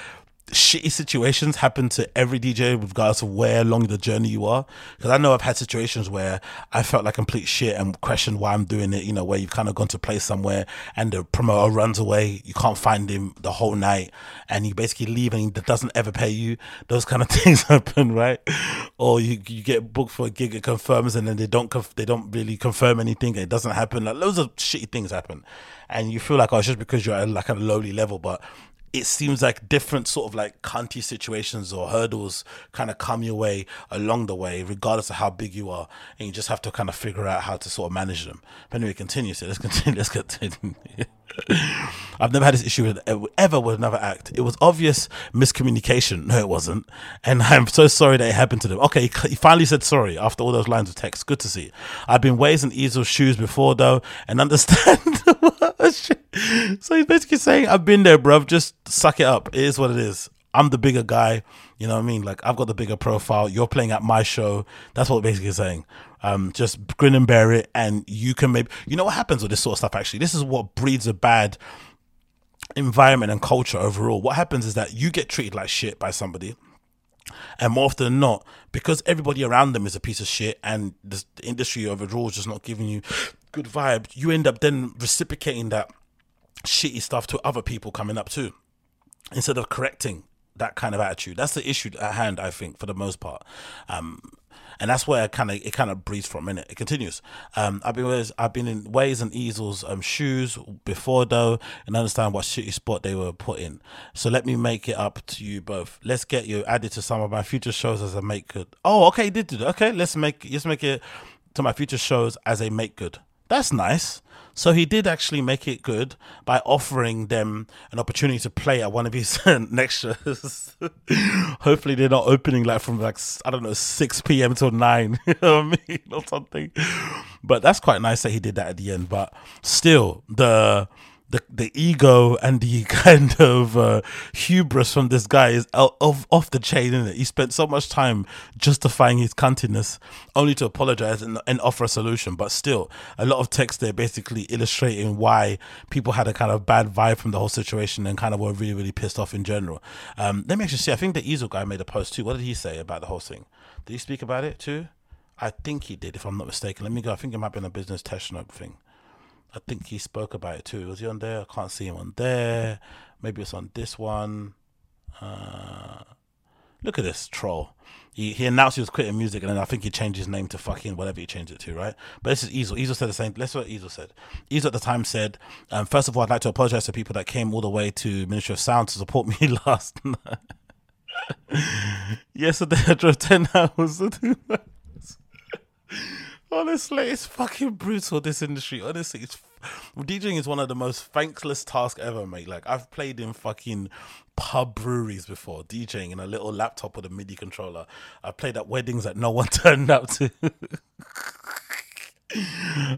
shitty situations happen to every DJ regardless of where along the journey you are. Because I know I've had situations where I felt like complete shit and questioned why I'm doing it. You know, where you've kind of gone to play somewhere and the promoter runs away, you can't find him the whole night, and you basically leave and he doesn't ever pay you. Those kind of things happen, right? Or you you get booked for a gig, it confirms, and then they don't conf- they don't really confirm anything. It doesn't happen. Like loads of shitty things happen, and you feel like oh, it's just because you're at like a lowly level, but it seems like different sort of like cunty situations or hurdles kind of come your way along the way, regardless of how big you are, and you just have to kind of figure out how to sort of manage them. But anyway, continue. So let's continue. Let's continue. I've never had this issue with ever with another act. It was obvious miscommunication. No, it wasn't. And I'm so sorry that it happened to them. Okay, he finally said sorry after all those lines of text. Good to see. I've been Ways and Easel's shoes before though, and understand. so he's basically saying, I've been there, bruv. Just suck it up. It is what it is. I'm the bigger guy. You know what I mean? Like I've got the bigger profile. You're playing at my show. That's what basically saying. Um, just grin and bear it, and you can maybe. You know what happens with this sort of stuff? Actually, this is what breeds a bad environment and culture overall. What happens is that you get treated like shit by somebody. And more often than not, because everybody around them is a piece of shit and the industry overall is just not giving you good vibe, you end up then reciprocating that shitty stuff to other people coming up too instead of correcting that kind of attitude. That's the issue at hand, I think, for the most part. Um, and that's where kind of it kind of breathes for a minute. It continues. Um, I've been I've been in Ways and Easels um, shoes before though, and understand what shitty spot they were put in. So let me make it up to you both. Let's get you added to some of my future shows as a make good. Oh, okay, did do that. Okay, let's make let's make it to my future shows as a make good. That's nice. So he did actually make it good by offering them an opportunity to play at one of his next shows. Hopefully, they're not opening like from like I don't know six p.m. till nine, you know what I mean, or something. But that's quite nice that he did that at the end. But still, the the the ego and the kind of uh, hubris from this guy is off off the chain. Isn't it? He spent so much time justifying his cuntiness, only to apologize and, and offer a solution. But still, a lot of text there basically illustrating why people had a kind of bad vibe from the whole situation and kind of were really really pissed off in general. Um, let me actually see. I think the Easel guy made a post too. What did he say about the whole thing? Did he speak about it too? I think he did, if I'm not mistaken. Let me go. I think it might be in a business test note thing. I think he spoke about it too. Was he on there? I can't see him on there. Maybe it's on this one. Uh, look at this troll. He, he announced he was quitting music, and then I think he changed his name to fucking whatever he changed it to, right? But this is Easel. Easel said the same. Let's what Easel said. Easel at the time said, um, first of all, I'd like to apologize to people that came all the way to Ministry of Sound to support me last night. Yesterday I drove 10 hours to do that. Honestly, it's fucking brutal. This industry, honestly, it's DJing is one of the most thankless tasks ever, mate. Like I've played in fucking pub breweries before, DJing in a little laptop with a MIDI controller. I played at weddings that no one turned up to.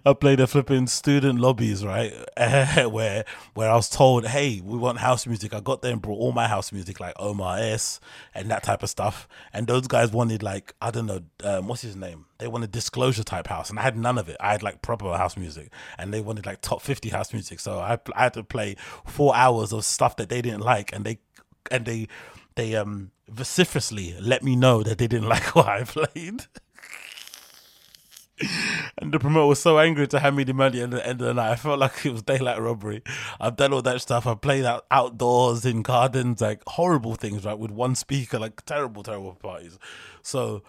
I played a flipping student lobbies, right? where where I was told, hey, we want house music. I got there and brought all my house music, like Omar S and that type of stuff. And those guys wanted like, I don't know, um, what's his name? They wanted disclosure type house, and I had none of it. I had like proper house music, and they wanted like top fifty house music. So I, I had to play four hours of stuff that they didn't like, and they and they they um vociferously let me know that they didn't like what I played and the promoter was so angry to hand me the money at the end of the night. I felt like it was daylight robbery. I've done all that stuff. I've played out outdoors in gardens, like horrible things, right? With one speaker, like terrible, terrible parties. So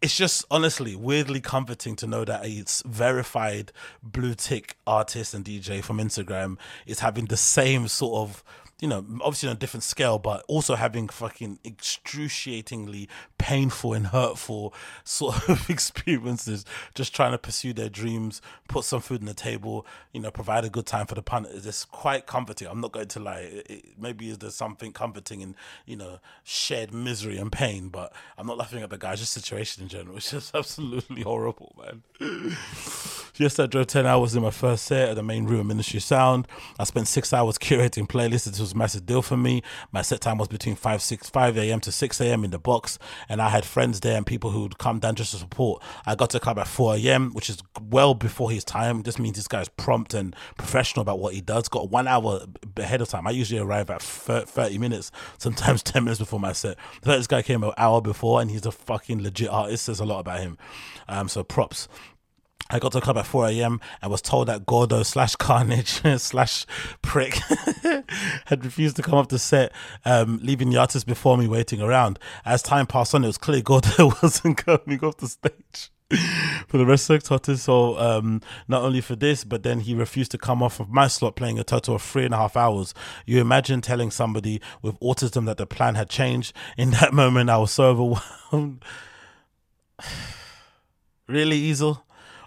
it's just honestly weirdly comforting to know that a verified blue tick artist and DJ from Instagram is having the same sort of you know, obviously on a different scale, but also having fucking excruciatingly painful and hurtful sort of experiences, just trying to pursue their dreams, put some food on the table, you know, provide a good time for the punters. It's quite comforting. I'm not going to lie. It, it, maybe there's something comforting in, you know, shared misery and pain, but I'm not laughing at the guy's just situation in general. It's just absolutely horrible, man. Yes, I drove 10 hours in my first set at the main room Ministry Sound. I spent six hours curating playlists. Was a massive deal for me. My set time was between 5, 6, 5 a.m. to 6 a.m. in the box. And I had friends there and people who would come down just to support. I got to club at 4 a.m., which is well before his time. This means this guy's prompt and professional about what he does. Got one hour ahead of time. I usually arrive at 30 minutes, sometimes 10 minutes before my set. This guy came an hour before and he's a fucking legit artist. Says a lot about him. Um, so props. I got to the club at 4 a.m. and was told that Gordo slash Carnage slash Prick had refused to come up the set, um, leaving the artist before me waiting around. As time passed on, it was clear Gordo wasn't coming off the stage for the rest of the artists. So um, not only for this, but then he refused to come off of my slot, playing a total of three and a half hours. You imagine telling somebody with autism that the plan had changed. In that moment, I was so overwhelmed. really, Easel?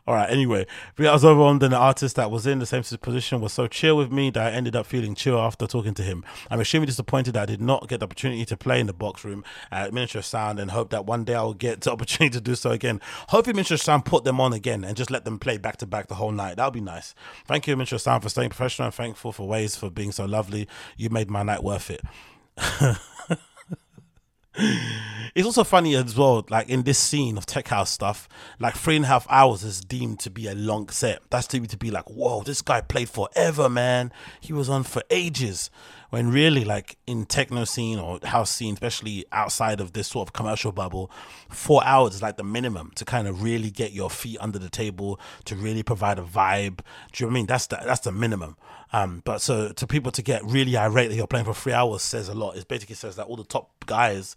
All right. Anyway, I was overwhelmed, and the artist that was in the same position was so chill with me that I ended up feeling chill after talking to him. I'm extremely disappointed that I did not get the opportunity to play in the box room at Ministry of Sound, and hope that one day I will get the opportunity to do so again. Hopefully, Ministry of Sound put them on again and just let them play back to back the whole night. That would be nice. Thank you, Ministry of Sound, for staying professional and thankful for Ways for being so lovely. You made my night worth it. it's also funny as well, like in this scene of tech house stuff, like three and a half hours is deemed to be a long set. That's deemed to be like, whoa, this guy played forever, man. He was on for ages. When really, like in techno scene or house scene, especially outside of this sort of commercial bubble, four hours is like the minimum to kind of really get your feet under the table, to really provide a vibe. Do you know what I mean? That's the that's the minimum. Um, but so to people to get really irate that you're playing for three hours says a lot. It basically says that all the top guys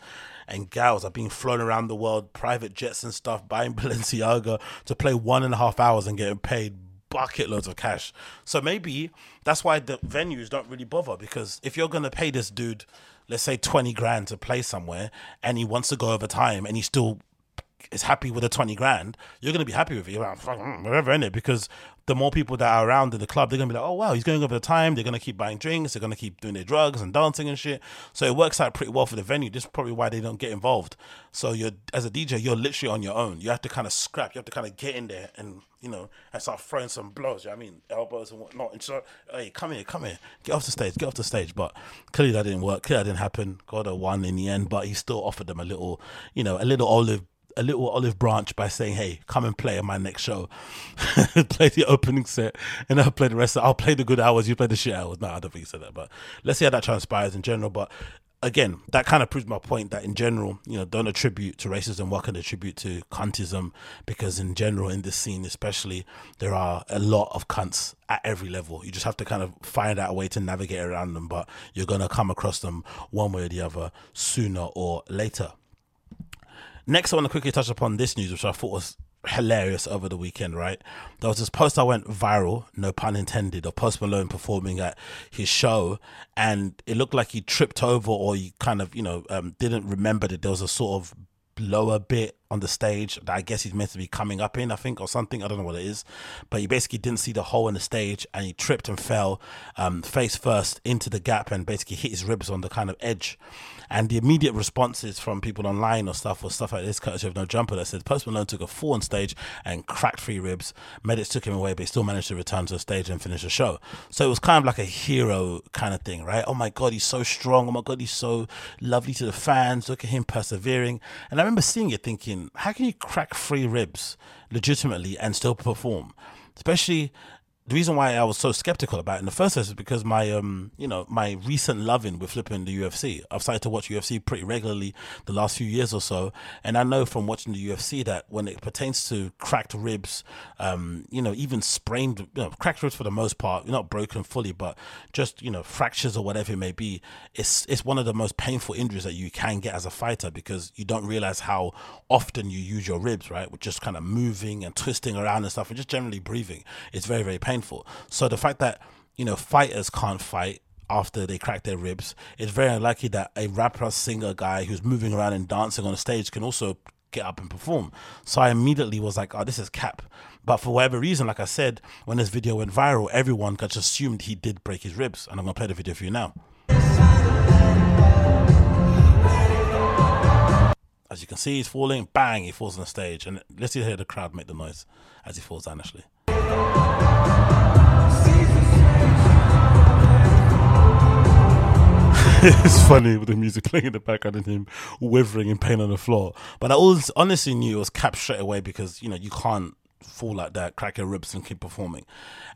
and gals are being flown around the world, private jets and stuff, buying Balenciaga to play one and a half hours and getting paid bucket loads of cash. So maybe that's why the venues don't really bother because if you're gonna pay this dude, let's say twenty grand to play somewhere, and he wants to go over time, and he still is happy with the 20 grand, you're to be happy with it. You're like, mm, whatever in it. Because the more people that are around in the club, they're to be like, oh, wow, he's going over the time. They're to keep buying drinks. They're to keep doing their drugs and dancing and shit. So it works out pretty well for the venue. This is probably why they don't get involved. So you're, as a DJ, you're literally on your own. You have to kind of scrap. You have to kind of get in there and, you know, and start throwing some blows. You know I mean? Elbows and whatnot. And so, hey, come here, come here. Get off the stage, get off the stage. But clearly that didn't work. Clearly that didn't happen. God won in the end, but he still offered them a little, you know, a little olive a little olive branch by saying, "Hey, come and play in my next show." play the opening set, and I'll play the rest. Of, I'll play the good hours. You play the shit hours. No, I don't think he said that, but let's see how that transpires in general. But again, that kind of proves my point that in general, you know, don't attribute to racism what can attribute to cuntism because in general, in this scene especially, there are a lot of cunts at every level. You just have to kind of find out a way to navigate around them, but you're gonna come across them one way or the other sooner or later. Next, I want to quickly touch upon this news, which I thought was hilarious over the weekend, right? There was this post that went viral, no pun intended, of Post Malone performing at his show, and it looked like he tripped over or he kind of, you know, um, didn't remember that there was a sort of lower bit on the stage that I guess he's meant to be coming up in, I think, or something. I don't know what it is. But he basically didn't see the hole in the stage and he tripped and fell um, face first into the gap and basically hit his ribs on the kind of edge. And the immediate responses from people online or stuff or stuff like this, courtesy of No Jumper, that said Post Malone took a fall on stage and cracked three ribs. Medics took him away, but he still managed to return to the stage and finish the show. So it was kind of like a hero kind of thing, right? Oh my God, he's so strong. Oh my God, he's so lovely to the fans. Look at him persevering. And I remember seeing it thinking, how can you crack three ribs legitimately and still perform? Especially the reason why I was so skeptical about it in the first place is because my um you know my recent loving with flipping the UFC. I've started to watch UFC pretty regularly the last few years or so, and I know from watching the UFC that when it pertains to cracked ribs, um you know even sprained you know cracked ribs for the most part, not broken fully, but just you know fractures or whatever it may be, it's it's one of the most painful injuries that you can get as a fighter because you don't realize how often you use your ribs right, with just kind of moving and twisting around and stuff, and just generally breathing. It's very very painful painful. So the fact that you know fighters can't fight after they crack their ribs, it's very unlikely that a rapper, singer guy who's moving around and dancing on a stage can also get up and perform. So I immediately was like, oh, this is cap. But for whatever reason, like I said, when this video went viral, everyone got just assumed he did break his ribs. And I'm going to play the video for you now. As you can see, he's falling. Bang, he falls on the stage. And let's hear the crowd make the noise as he falls down, actually. it's funny with the music playing in the background and him withering in pain on the floor. But I always honestly knew it was capped straight away because you know you can't fall like that, crack your ribs, and keep performing.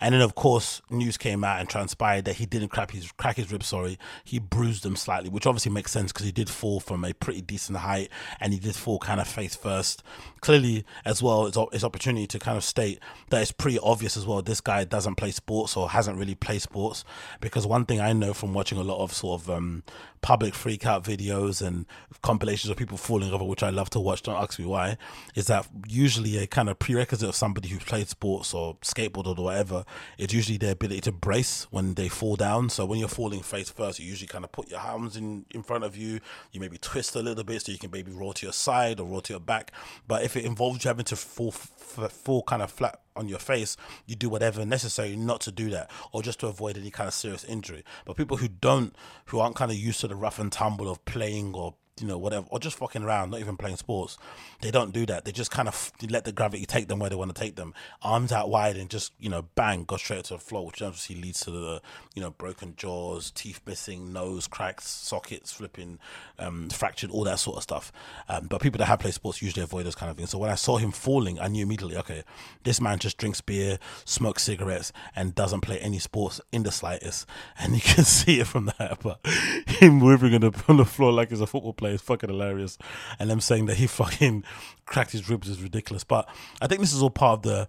And then, of course, news came out and transpired that he didn't crack his crack his ribs. Sorry, he bruised them slightly, which obviously makes sense because he did fall from a pretty decent height and he did fall kind of face first. Clearly, as well, it's, it's opportunity to kind of state that it's pretty obvious as well. This guy doesn't play sports or hasn't really played sports because one thing I know from watching a lot of sort of um, public freak out videos and compilations of people falling over, which I love to watch. Don't ask me why. Is that usually a kind of prerequisite of somebody who's played sports or skateboarded or whatever, it's usually their ability to brace when they fall down. So when you're falling face first, you usually kind of put your arms in, in front of you. You maybe twist a little bit so you can maybe roll to your side or roll to your back. But if it involves you having to fall, fall kind of flat on your face, you do whatever necessary not to do that or just to avoid any kind of serious injury. But people who don't, who aren't kind of used to the rough and tumble of playing or you know, whatever, or just fucking around, not even playing sports. They don't do that. They just kind of let the gravity take them where they want to take them. Arms out wide and just, you know, bang, go straight to the floor, which obviously leads to the, you know, broken jaws, teeth missing, nose cracks, sockets flipping, um, fractured, all that sort of stuff. Um, but people that have played sports usually avoid those kind of things. So when I saw him falling, I knew immediately, okay, this man just drinks beer, smokes cigarettes, and doesn't play any sports in the slightest. And you can see it from that. But him moving on the, on the floor like he's a football player play is fucking hilarious. And them saying that he fucking cracked his ribs is ridiculous. But I think this is all part of the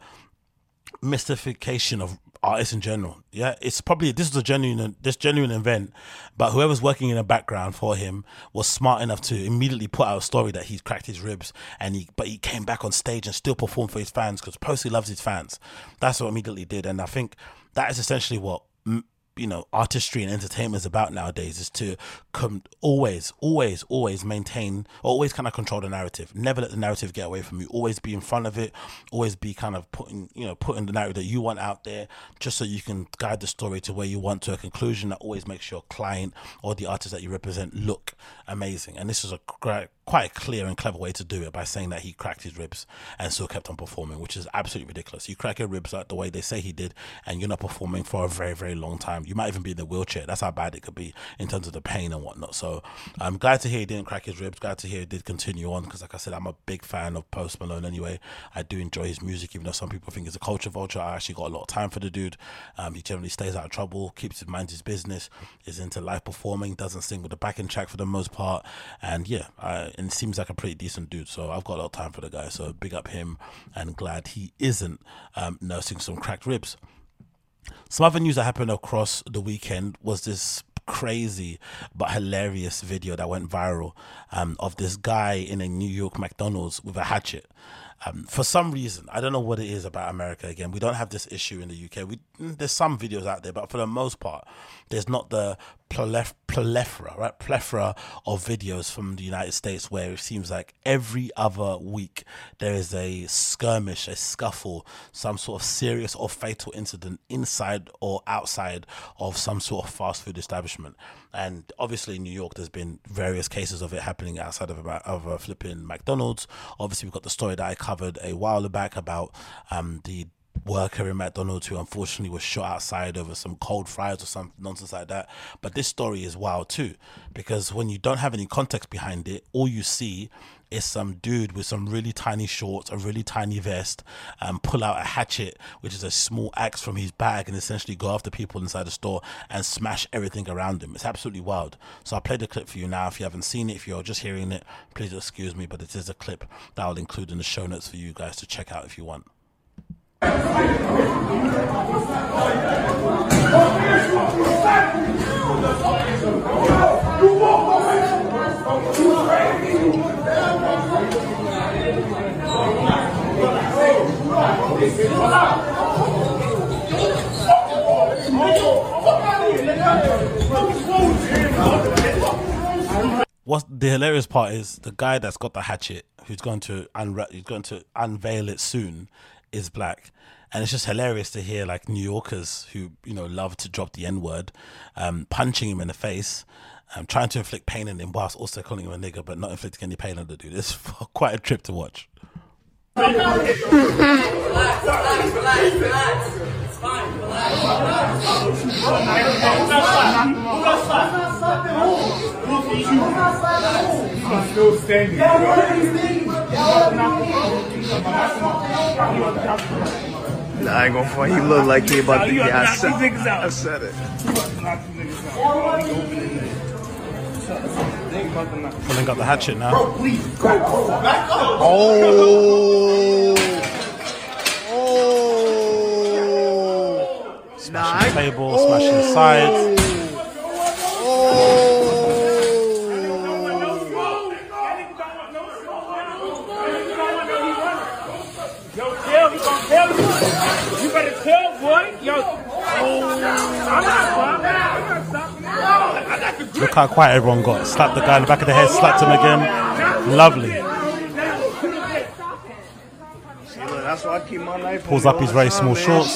mystification of artists in general. Yeah, it's probably this is a genuine this genuine event, but whoever's working in the background for him was smart enough to immediately put out a story that he's cracked his ribs and he but he came back on stage and still performed for his fans because Posty loves his fans. That's what immediately did, and I think that is essentially what you know artistry and entertainment is about nowadays is to come always always always maintain always kind of control the narrative. Never let the narrative get away from you. Always be in front of it. Always be kind of putting you know putting the narrative that you want out there just so you can guide the story to where you want to a conclusion. That always makes your client or the artist that you represent look amazing. And this is a great quite a clear and clever way to do it by saying that he cracked his ribs and still kept on performing, which is absolutely ridiculous. You crack your ribs like the way they say he did, and you're not performing for a very, very long time. You might even be in the wheelchair. That's how bad it could be in terms of the pain and whatnot. So I'm glad to hear he didn't crack his ribs. Glad to hear he did continue on because, like I said, I'm a big fan of Post Malone anyway. I do enjoy his music, even though some people think he's a culture vulture. I actually got a lot of time for the dude. Um, he generally stays out of trouble, keeps his mind his business, is into live performing, doesn't sing with the backing track for the most part. And yeah, I, and seems like a pretty decent dude. So I've got a lot of time for the guy. So big up him and glad he isn't um, nursing some cracked ribs. Some other news that happened across the weekend was this crazy but hilarious video that went viral um, of this guy in a New York McDonald's with a hatchet. Um, for some reason, I don't know what it is about America. Again, we don't have this issue in the UK. We, mm, there's some videos out there, but for the most part, there's not the plethora, right? Plethora of videos from the United States where it seems like every other week there is a skirmish, a scuffle, some sort of serious or fatal incident inside or outside of some sort of fast food establishment. And obviously, in New York, there's been various cases of it happening outside of a, of a flipping McDonald's. Obviously, we've got the story that I covered a while back about um, the worker in McDonald's who unfortunately was shot outside over some cold fries or some nonsense like that. But this story is wild too, because when you don't have any context behind it, all you see is some dude with some really tiny shorts, a really tiny vest, and pull out a hatchet, which is a small axe from his bag, and essentially go after people inside the store and smash everything around him. It's absolutely wild. So I'll play the clip for you now. If you haven't seen it, if you're just hearing it, please excuse me, but it is a clip that I'll include in the show notes for you guys to check out if you want. What the hilarious part is the guy that's got the hatchet, who's going to unra- who's going to unveil it soon, is black. And it's just hilarious to hear like New Yorkers who, you know, love to drop the N word, um, punching him in the face, um, trying to inflict pain on him whilst also calling him a nigger, but not inflicting any pain on the dude. It's quite a trip to watch. relax, relax, relax, relax. It's fine, relax. Nah, I ain't gonna fight. He look like he about to get. I said, I said it. Pulling got the hatchet now. Oh. Oh. Smashing table, smashing sides. Oh. Oh. Look how quiet everyone got. Slapped the guy in the back of the head, slapped him again. Lovely. Pulls up his very small shorts.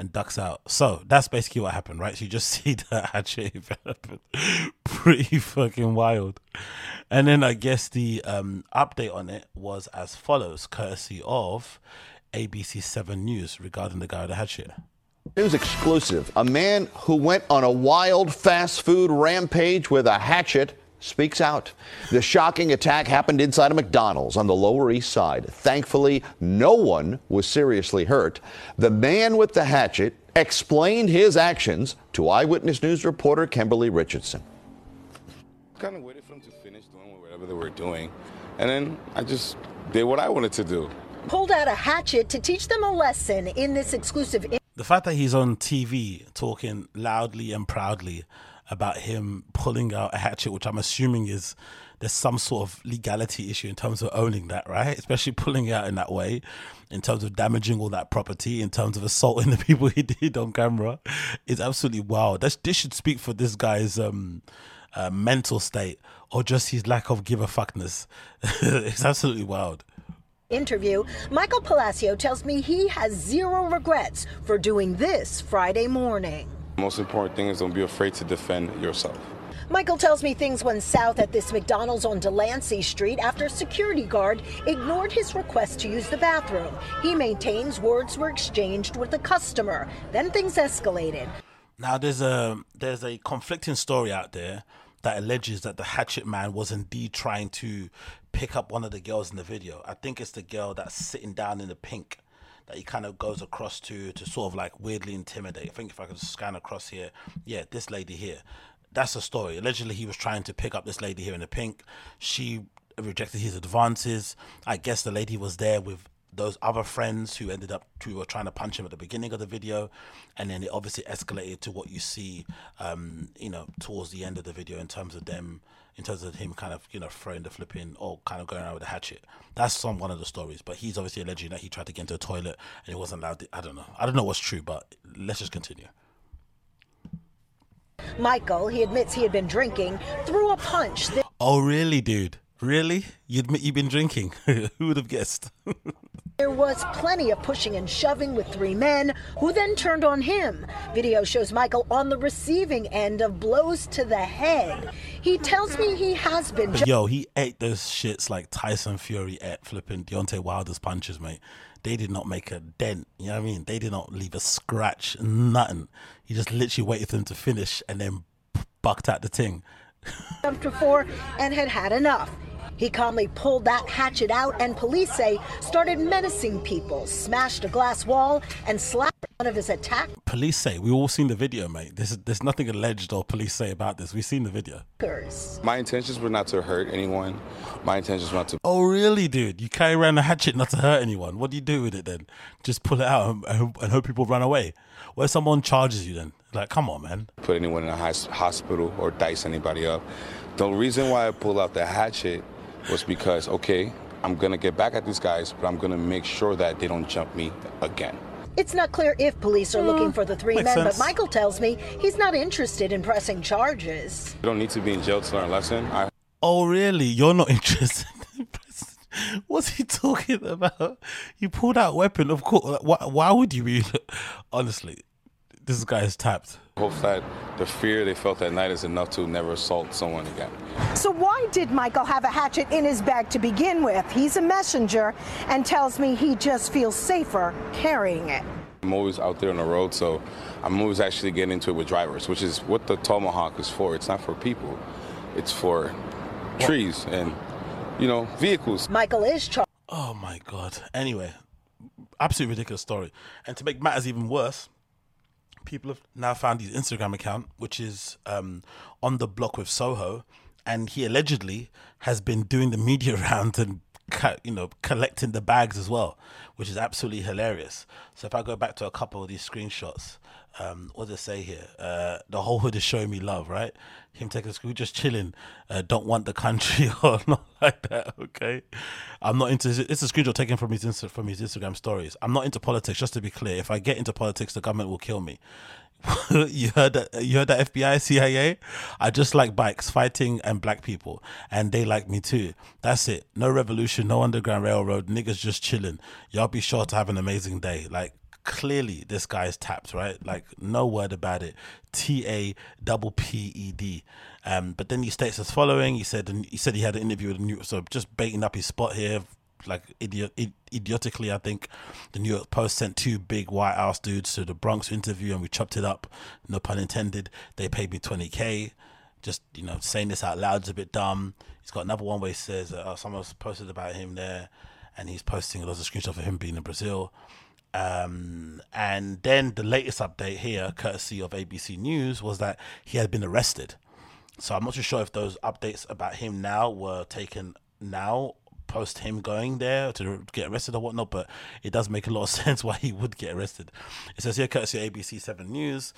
And ducks out. So that's basically what happened, right? So you just see that hatchet developing pretty fucking wild. And then I guess the um, update on it was as follows, courtesy of ABC 7 News regarding the guy with the hatchet. News exclusive. A man who went on a wild fast food rampage with a hatchet speaks out. The shocking attack happened inside a McDonald's on the Lower East Side. Thankfully, no one was seriously hurt. The man with the hatchet explained his actions to Eyewitness News reporter Kimberly Richardson. kind of waited for them to finish doing whatever they were doing, and then I just did what I wanted to do. Pulled out a hatchet to teach them a lesson in this exclusive The fact that he's on TV talking loudly and proudly about him pulling out a hatchet, which I'm assuming is there's some sort of legality issue in terms of owning that, right? Especially pulling it out in that way, in terms of damaging all that property, in terms of assaulting the people he did on camera, is absolutely wild. That's, this should speak for this guy's um, uh, mental state or just his lack of give a fuckness. it's absolutely wild. Interview, Michael Palacio tells me he has zero regrets for doing this Friday morning. The most important thing is don't be afraid to defend yourself. Michael tells me things went south at this McDonald's on Delancey Street after a security guard ignored his request to use the bathroom. He maintains words were exchanged with the customer. Then things escalated. Now there's a there's a conflicting story out there that alleges that the hatchet man was indeed trying to pick up one of the girls in the video. I think it's the girl that's sitting down in the pink that he kind of goes across to to sort of like weirdly intimidate. I think if I could scan across here, yeah, this lady here. That's the story. Allegedly, he was trying to pick up this lady here in the pink. She rejected his advances. I guess the lady was there with those other friends who ended up who were trying to punch him at the beginning of the video, and then it obviously escalated to what you see, um, you know, towards the end of the video in terms of them, in terms of him kind of you know throwing the flipping or kind of going around with a hatchet. That's some one of the stories, but he's obviously alleging that he tried to get into a toilet and he wasn't allowed. To, I don't know. I don't know what's true, but let's just continue. Michael, he admits he had been drinking, threw a punch. Oh really, dude? Really? You admit you've been drinking? Who would have guessed? There was plenty of pushing and shoving with three men who then turned on him. Video shows Michael on the receiving end of blows to the head. He tells me he has been But yo, he ate those shits like Tyson Fury ate flipping Deontay Wilder's punches, mate. They did not make a dent. You know what I mean? They did not leave a scratch, nothing. He just literally waited for them to finish and then bucked out the thing. jumped before and had had enough. He calmly pulled that hatchet out, and police say started menacing people, smashed a glass wall, and slapped one of his attackers. Police say we all seen the video, mate. There's there's nothing alleged or police say about this. We've seen the video. My intentions were not to hurt anyone. My intentions were not to Oh really, dude? You carry around a hatchet not to hurt anyone. What do you do with it then? Just pull it out and, and, and hope people run away. What if someone charges you then? Like, come on, man. put anyone in a hospital or dice anybody up. The reason why I pulled out the hatchet was because, okay, I'm gonna get back at these guys, but I'm gonna make sure that they don't jump me again. It's not clear if police are looking mm, for the three makes men, sense. but Michael tells me he's not interested in pressing charges. You don't need to be in jail to learn a lesson. I Oh, really? You're not interested? What's he talking about? You pulled out weapon, of course. Why, why would you be? Honestly, this guy is tapped. hope that the fear they felt that night is enough to never assault someone again. So why did Michael have a hatchet in his bag to begin with? He's a messenger and tells me he just feels safer carrying it. I'm always out there on the road, so I'm always actually getting into it with drivers, which is what the Tomahawk is for. It's not for people, it's for trees and, you know, vehicles. Michael is charged. Oh my god. Anyway, absolutely ridiculous story. And to make matters even worse, people have now found his Instagram account, which is um, on the block with Soho, and he allegedly has been doing the media round and you know, collecting the bags as well, which is absolutely hilarious. So if I go back to a couple of these screenshots, um, what does it say here? Uh, the whole hood is showing me love, right? Him taking screen, just chilling. Uh, don't want the country or not like that. Okay, I'm not into. It's a screenshot taken from his Insta, from his Instagram stories. I'm not into politics. Just to be clear, if I get into politics, the government will kill me. you heard that? You heard that? FBI, CIA. I just like bikes, fighting, and black people, and they like me too. That's it. No revolution, no underground railroad. Niggas just chilling. Y'all be sure to have an amazing day. Like clearly this guy's tapped, right? Like no word about it. T A double P E D. Um, but then he states as following. He said he said he had an interview with the New so just baiting up his spot here, like idiot, idiotically. I think the New York Post sent two big white House dudes to the Bronx interview, and we chopped it up. No pun intended. They paid me twenty k. Just you know, saying this out loud is a bit dumb. He's got another one where he says uh, someone's posted about him there, and he's posting lots of screenshots of him being in Brazil. Um, and then the latest update here, courtesy of ABC News, was that he had been arrested. So I'm not too sure if those updates about him now were taken now post him going there to get arrested or whatnot, but it does make a lot of sense why he would get arrested. It says here, courtesy of ABC 7 News,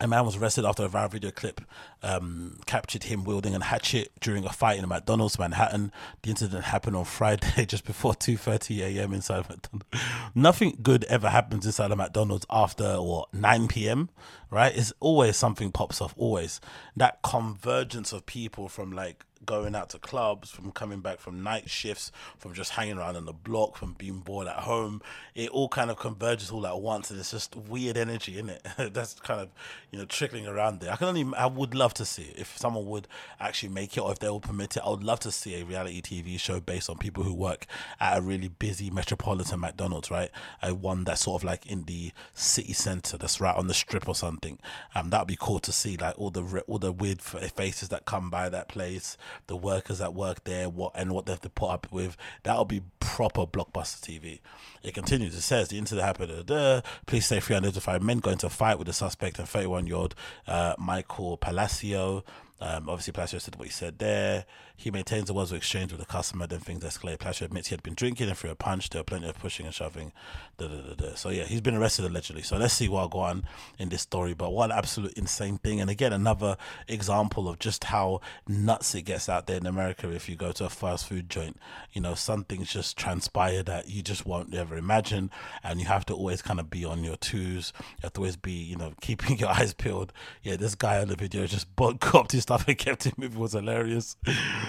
a man was arrested after a viral video clip um, captured him wielding a hatchet during a fight in a McDonald's Manhattan. The incident happened on Friday just before 2:30 a.m. inside of McDonald's. Nothing good ever happens inside a McDonald's after what 9 p.m. Right? It's always something pops off. Always that convergence of people from like going out to clubs, from coming back from night shifts, from just hanging around on the block, from being bored at home. It all kind of converges all at once, and it's just weird energy in it. That's kind of you know trickling around there. I can only, I would love to see if someone would actually make it, or if they will permit it. I would love to see a reality TV show based on people who work at a really busy metropolitan McDonald's, right? A one that's sort of like in the city center, that's right on the strip or something. Um, that'd be cool to see, like all the all the weird faces that come by that place the workers that work there, what and what they have to put up with. That'll be proper blockbuster TV. It continues. It says the incident happened. Uh, police say three unidentified men got into a fight with the suspect and 31 year old uh, Michael Palacio. Um, obviously, Palacio said what he said there. He maintains the words were exchanged with the customer, then things escalate. Palacio admits he had been drinking and threw a punch. There were plenty of pushing and shoving. Da, da, da, da. So, yeah, he's been arrested allegedly. So, let's see what go on in this story. But what an absolute insane thing. And again, another example of just how nuts it gets out there in America if you go to a fast food joint. You know, something's just transpired that you just won't ever imagine. And you have to always kind of be on your twos. You have to always be, you know, keeping your eyes peeled. Yeah, this guy on the video just copped his stuff and kept it moving was hilarious.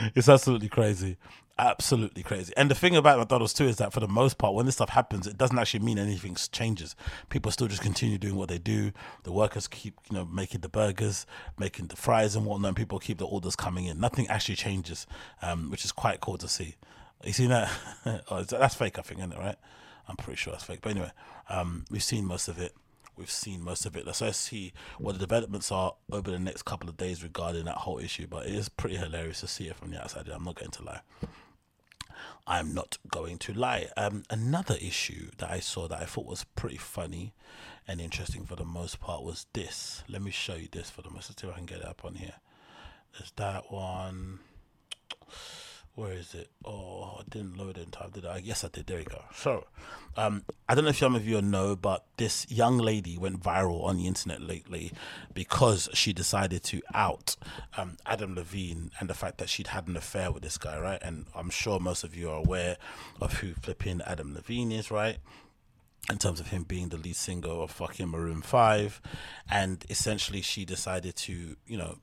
It's absolutely crazy. Absolutely crazy. And the thing about McDonald's too is that for the most part, when this stuff happens, it doesn't actually mean anything changes. People still just continue doing what they do. The workers keep, you know, making the burgers, making the fries and whatnot. And people keep the orders coming in. Nothing actually changes, um, which is quite cool to see. You seen that? oh, that's fake, I think, isn't it? Right? I'm pretty sure that's fake. But anyway, um, we've seen most of it we've seen most of it. Let's see what the developments are over the next couple of days regarding that whole issue. But it is pretty hilarious to see it from the outside. I'm not going to lie. I'm not going to lie. Um, another issue that I saw that I thought was pretty funny and interesting for the most part was this. Let me show you this for the most. Let's see if I can get it up on here. There's that one where is it? Oh, I didn't load it in time, did I? Yes, I did. There we go. So, um, I don't know if some of you know, but this young lady went viral on the internet lately because she decided to out um, Adam Levine and the fact that she'd had an affair with this guy, right? And I'm sure most of you are aware of who flipping Adam Levine is, right? in terms of him being the lead singer of fucking Maroon 5 and essentially she decided to you know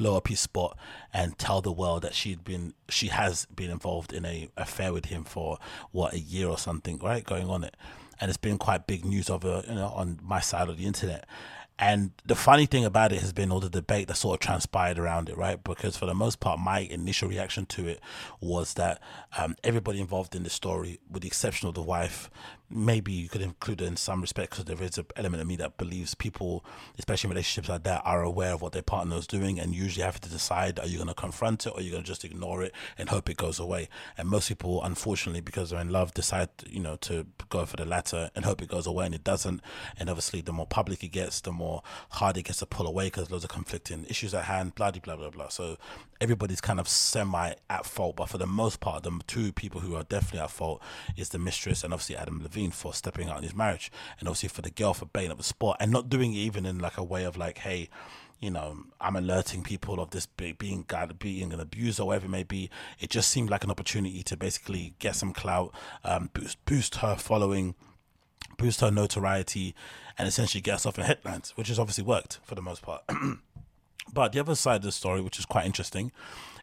blow up his spot and tell the world that she'd been she has been involved in a affair with him for what a year or something right going on it and it's been quite big news over you know on my side of the internet and the funny thing about it has been all the debate that sort of transpired around it, right? Because for the most part, my initial reaction to it was that um, everybody involved in the story, with the exception of the wife, maybe you could include it in some respect because there is an element of me that believes people, especially in relationships like that, are aware of what their partner is doing and usually have to decide are you going to confront it or are you going to just ignore it and hope it goes away. And most people, unfortunately, because they're in love, decide you know to go for the latter and hope it goes away and it doesn't. And obviously, the more public it gets, the more hard it gets to pull away because loads of conflicting issues at hand, blah blah blah blah. So everybody's kind of semi at fault, but for the most part, the two people who are definitely at fault is the mistress and obviously Adam Levine for stepping out in his marriage, and obviously for the girl for baiting up the sport and not doing it even in like a way of like, hey, you know, I'm alerting people of this being being an abuser, whatever it may be. It just seemed like an opportunity to basically get some clout, um, boost boost her following, boost her notoriety, and essentially get herself in headlines, which has obviously worked for the most part. But the other side of the story, which is quite interesting,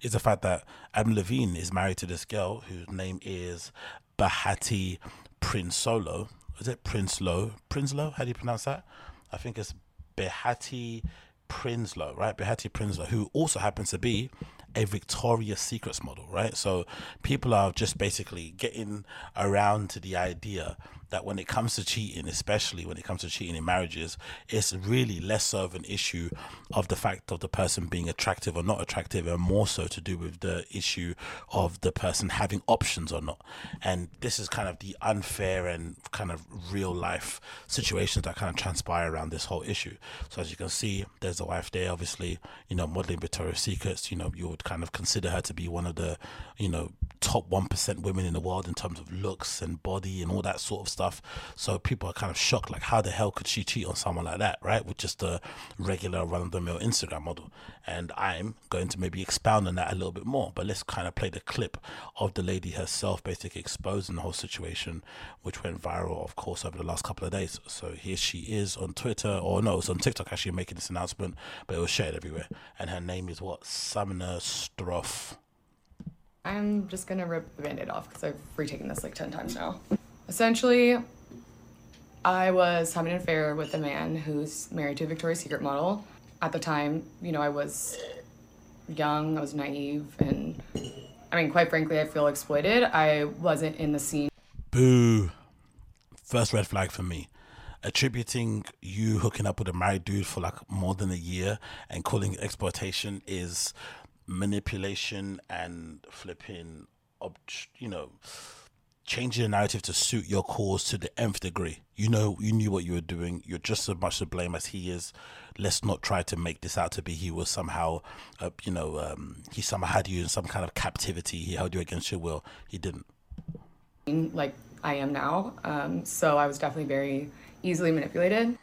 is the fact that Adam Levine is married to this girl whose name is Behati Prinsloo. Is it Prinsloo? Prinsloo? How do you pronounce that? I think it's Behati Prinsloo, right? Behati Prinsloo, who also happens to be a Victoria's Secrets model, right? So people are just basically getting around to the idea that when it comes to cheating, especially when it comes to cheating in marriages, it's really less of an issue of the fact of the person being attractive or not attractive, and more so to do with the issue of the person having options or not. And this is kind of the unfair and kind of real life situations that kind of transpire around this whole issue. So as you can see, there's a wife there, obviously, you know, modeling Victoria's Secrets, you know, you would kind of consider her to be one of the, you know, top 1% women in the world in terms of looks and body and all that sort of stuff. So people are kind of shocked, like, how the hell could she cheat on someone like that, right? With just a regular run of the mill Instagram model. And I'm going to maybe expound on that a little bit more. But let's kind of play the clip of the lady herself basically exposing the whole situation, which went viral, of course, over the last couple of days. So here she is on Twitter, or no, it's on TikTok actually making this announcement, but it was shared everywhere. And her name is what? Sumner Stroff. I'm just gonna rip the band aid off because I've retaken this like 10 times now. Essentially, I was having an affair with a man who's married to a Victoria's Secret model. At the time, you know, I was young, I was naive, and I mean, quite frankly, I feel exploited. I wasn't in the scene. Boo. First red flag for me. Attributing you hooking up with a married dude for like more than a year and calling it exploitation is manipulation and flipping, you know, changing the narrative to suit your cause to the nth degree. You know, you knew what you were doing. You're just as much to blame as he is. Let's not try to make this out to be he was somehow, uh, you know, um, he somehow had you in some kind of captivity. He held you against your will. He didn't. Like I am now. Um, so I was definitely very easily manipulated.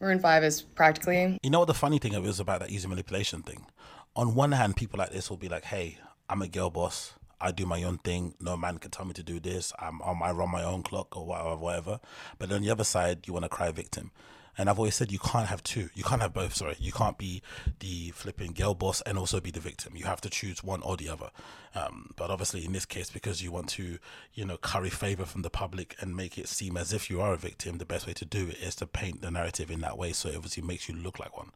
Maroon 5 is practically. You know what the funny thing is about that easy manipulation thing? On one hand, people like this will be like, hey, I'm a girl boss. I do my own thing. No man can tell me to do this. I'm, I run my own clock or whatever, whatever. But on the other side, you want to cry victim. And I've always said you can't have two. You can't have both. Sorry, you can't be the flipping girl boss and also be the victim. You have to choose one or the other. Um, but obviously, in this case, because you want to, you know, curry favor from the public and make it seem as if you are a victim, the best way to do it is to paint the narrative in that way. So it obviously makes you look like one.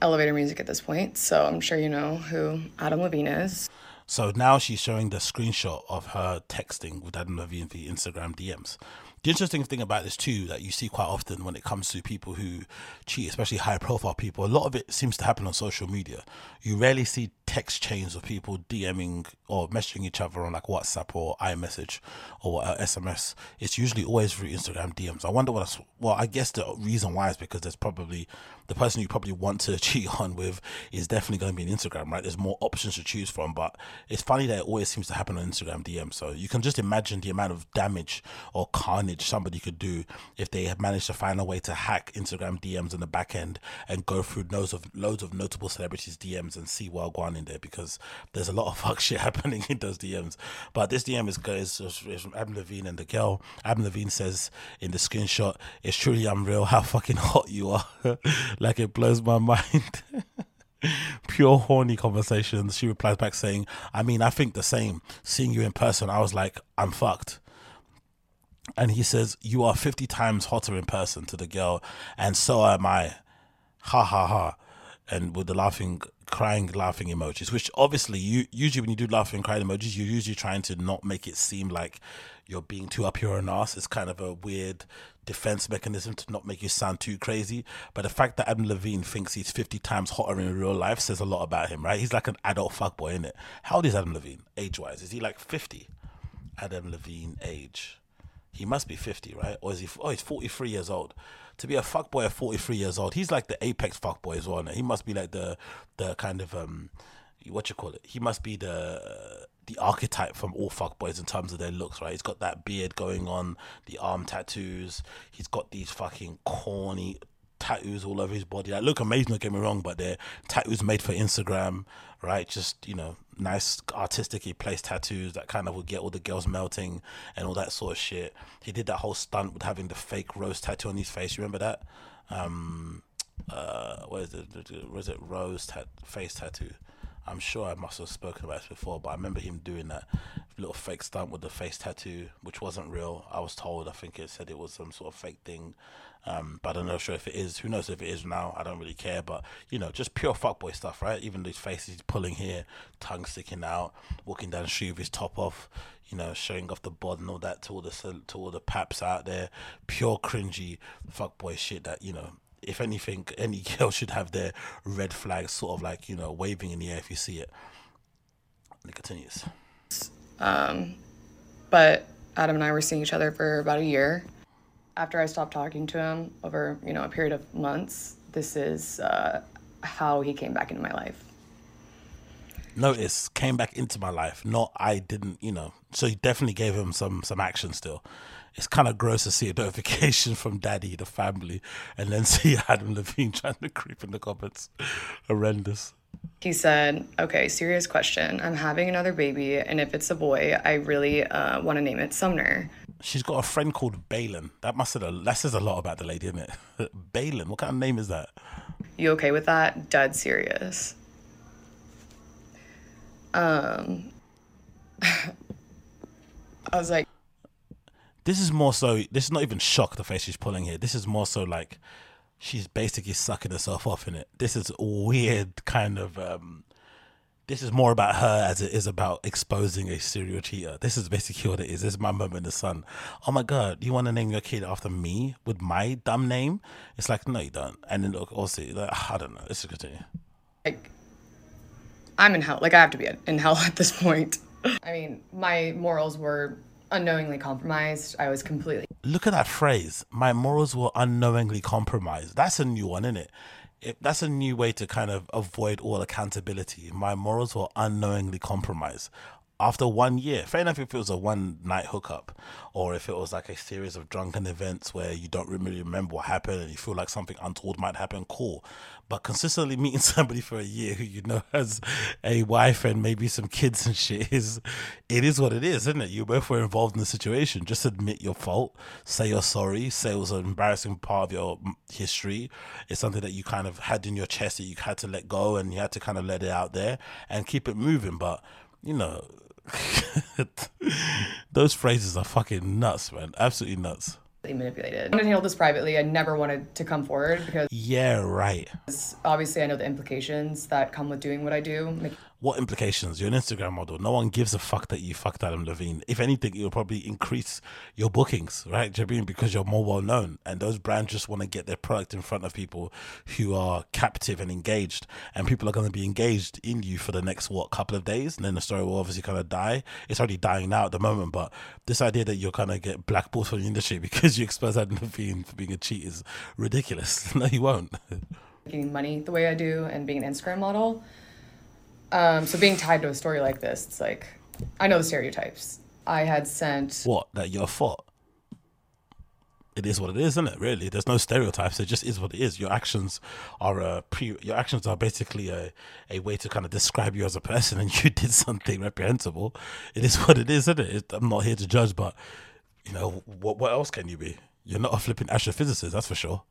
Elevator music at this point, so I'm sure you know who Adam Levine is. So now she's showing the screenshot of her texting with Adam Levine via Instagram DMs. The interesting thing about this too that you see quite often when it comes to people who cheat, especially high profile people, a lot of it seems to happen on social media. You rarely see text chains of people DMing or messaging each other on like WhatsApp or iMessage or uh, SMS. It's usually always through Instagram DMs. I wonder what well, I guess the reason why is because there's probably the person you probably want to cheat on with is definitely going to be on Instagram, right? There's more options to choose from, but it's funny that it always seems to happen on Instagram DM. So you can just imagine the amount of damage or carnage somebody could do if they had managed to find a way to hack Instagram DMs in the back end and go through loads of loads of notable celebrities DMs and see what going in there because there's a lot of fuck shit happening in those DMs. But this DM is from Adam Levine and the girl. Adam Levine says in the screenshot, "It's truly unreal how fucking hot you are." Like it blows my mind. Pure horny conversations. She replies back saying, I mean, I think the same. Seeing you in person, I was like, I'm fucked. And he says, You are 50 times hotter in person to the girl, and so am I. Ha ha ha. And with the laughing crying, laughing emojis. Which obviously, you usually when you do laughing, crying emojis, you're usually trying to not make it seem like you're being too up your own ass. It's kind of a weird defense mechanism to not make you sound too crazy. But the fact that Adam Levine thinks he's 50 times hotter in real life says a lot about him, right? He's like an adult fuckboy, isn't it? How old is Adam Levine, age wise? Is he like 50? Adam Levine age. He must be 50, right? Or is he? Oh, he's 43 years old. To be a fuckboy at 43 years old, he's like the apex fuckboy as well. is He must be like the the kind of um, what you call it? He must be the the archetype from all fuckboys in terms of their looks, right? He's got that beard going on, the arm tattoos. He's got these fucking corny tattoos all over his body. That look amazing, don't get me wrong, but they're tattoos made for Instagram, right? Just, you know, nice artistically placed tattoos that kind of would get all the girls melting and all that sort of shit. He did that whole stunt with having the fake rose tattoo on his face. You remember that? Um, uh, what is it? Was it rose tat- face tattoo? I'm sure I must have spoken about this before, but I remember him doing that little fake stunt with the face tattoo, which wasn't real. I was told. I think it said it was some sort of fake thing, um, but I'm not sure if it is. Who knows if it is now? I don't really care. But you know, just pure fuckboy stuff, right? Even these faces pulling here, tongue sticking out, walking down the street with his top off, you know, showing off the bod and all that to all the to all the paps out there. Pure cringy fuckboy shit that you know if anything, any girl should have their red flag sort of like, you know, waving in the air if you see it. And it continues. Um, but Adam and I were seeing each other for about a year. After I stopped talking to him over, you know, a period of months, this is uh, how he came back into my life. Notice came back into my life. Not I didn't, you know. So he definitely gave him some some action still it's kind of gross to see a notification from daddy, the family, and then see Adam Levine trying to creep in the comments. Horrendous. He said, Okay, serious question. I'm having another baby, and if it's a boy, I really uh, want to name it Sumner. She's got a friend called Balin. That must have, that says a lot about the lady, isn't it? Balin, what kind of name is that? You okay with that? Dead serious. Um, I was like, this is more so. This is not even shock the face she's pulling here. This is more so like she's basically sucking herself off in it. This is weird kind of. um this is more about her as it is about exposing a serial cheater. This is basically what it is. This is my moment in the sun. Oh my god, you want to name your kid after me with my dumb name? It's like no, you don't. And then look, also, like, I don't know. Let's continue. Like, I'm in hell. Like I have to be in hell at this point. I mean, my morals were unknowingly compromised. I was completely. Look at that phrase. My morals were unknowingly compromised. That's a new one, isn't it? it? That's a new way to kind of avoid all accountability. My morals were unknowingly compromised after one year. Fair enough if it was a one night hookup or if it was like a series of drunken events where you don't really remember what happened and you feel like something untold might happen, cool. But consistently meeting somebody for a year who you know has a wife and maybe some kids and shit is it is what it is, isn't it? You both were involved in the situation. Just admit your fault, say you're sorry, say it was an embarrassing part of your history. It's something that you kind of had in your chest that you had to let go and you had to kind of let it out there and keep it moving. But you know, Those phrases are fucking nuts, man. Absolutely nuts. They Manipulated. I wanted to handle this privately. I never wanted to come forward because. Yeah, right. Obviously, I know the implications that come with doing what I do what implications? You're an Instagram model. No one gives a fuck that you fucked Adam Levine. If anything, it'll probably increase your bookings, right, Jabin, because you're more well known. And those brands just want to get their product in front of people who are captive and engaged. And people are going to be engaged in you for the next, what, couple of days. And then the story will obviously kind of die. It's already dying now at the moment. But this idea that you're kind of get blackballed from the industry because you expose Adam Levine for being a cheat is ridiculous. no, you won't. Making money the way I do and being an Instagram model um, so being tied to a story like this, it's like I know the stereotypes. I had sent what that you're fault. It is what it is, isn't it? Really, there's no stereotypes. It just is what it is. Your actions are a pre. Your actions are basically a, a way to kind of describe you as a person, and you did something reprehensible. It is what it is, isn't it? I'm not here to judge, but you know what? What else can you be? You're not a flipping astrophysicist, that's for sure.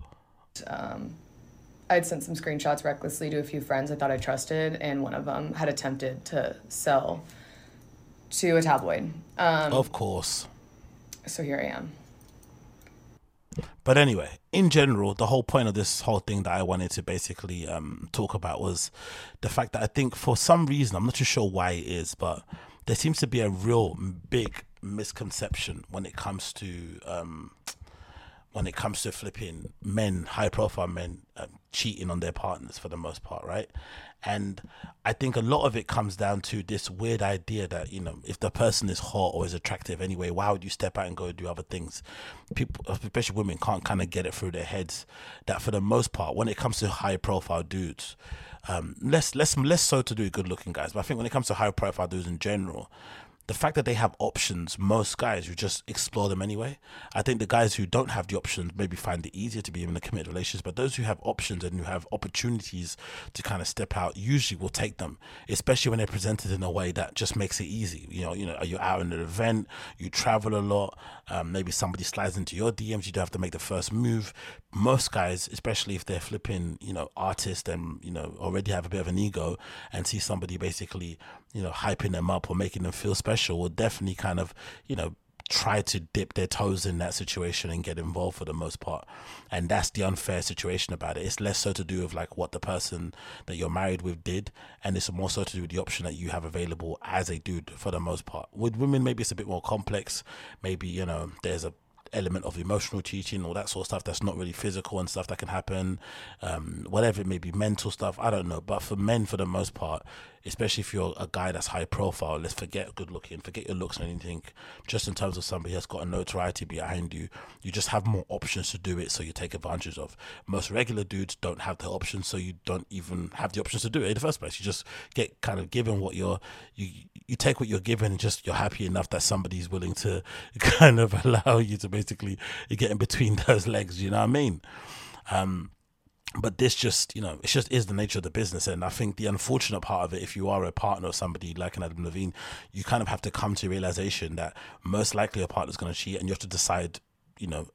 Um, I'd sent some screenshots recklessly to a few friends I thought I trusted, and one of them had attempted to sell to a tabloid. Um, of course. So here I am. but anyway, in general, the whole point of this whole thing that I wanted to basically um, talk about was the fact that I think for some reason, I'm not too sure why it is, but there seems to be a real big misconception when it comes to um, when it comes to flipping men, high profile men, um, cheating on their partners for the most part, right? And I think a lot of it comes down to this weird idea that, you know, if the person is hot or is attractive anyway, why would you step out and go do other things? People, especially women, can't kind of get it through their heads that for the most part, when it comes to high profile dudes, um, less, less, less so to do good looking guys, but I think when it comes to high profile dudes in general, the fact that they have options, most guys who just explore them anyway. I think the guys who don't have the options maybe find it easier to be in a committed relationship, but those who have options and who have opportunities to kind of step out usually will take them, especially when they're presented in a way that just makes it easy. You know, you know, you're out in an event, you travel a lot, um, maybe somebody slides into your DMs, you don't have to make the first move. Most guys, especially if they're flipping, you know, artists and you know already have a bit of an ego, and see somebody basically, you know, hyping them up or making them feel special will definitely kind of, you know, try to dip their toes in that situation and get involved for the most part. And that's the unfair situation about it. It's less so to do with like what the person that you're married with did, and it's more so to do with the option that you have available as a dude for the most part. With women, maybe it's a bit more complex. Maybe, you know, there's a element of emotional cheating or that sort of stuff that's not really physical and stuff that can happen um, whatever it may be mental stuff i don't know. But for men for the most part especially if you're a guy that's high profile let's forget good looking forget your looks and anything. Just in terms of somebody that's got a notoriety behind you you just have more options to do it so you take advantage of. Most regular dudes don't have the options so you don't even have the options to do it in the first place. You just get kind of given what you're you you take what you're given and just you're happy enough that somebody's willing to kind of allow you to basically get in between those legs you know what i mean? Um but this just you know it just is the nature of the business. And i think the unfortunate part of it if you are a partner of somebody like an adam levine you kind of have to come to a realization that most likely a partner's going to cheat and you have to decide you know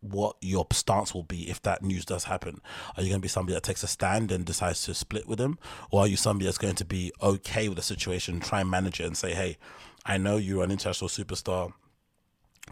what your stance will be if that news does happen. Are you going to be somebody that takes a stand and decides to split with him? Or are you somebody that's going to be okay with the situation, try and manage it and say, hey, I know you're an international superstar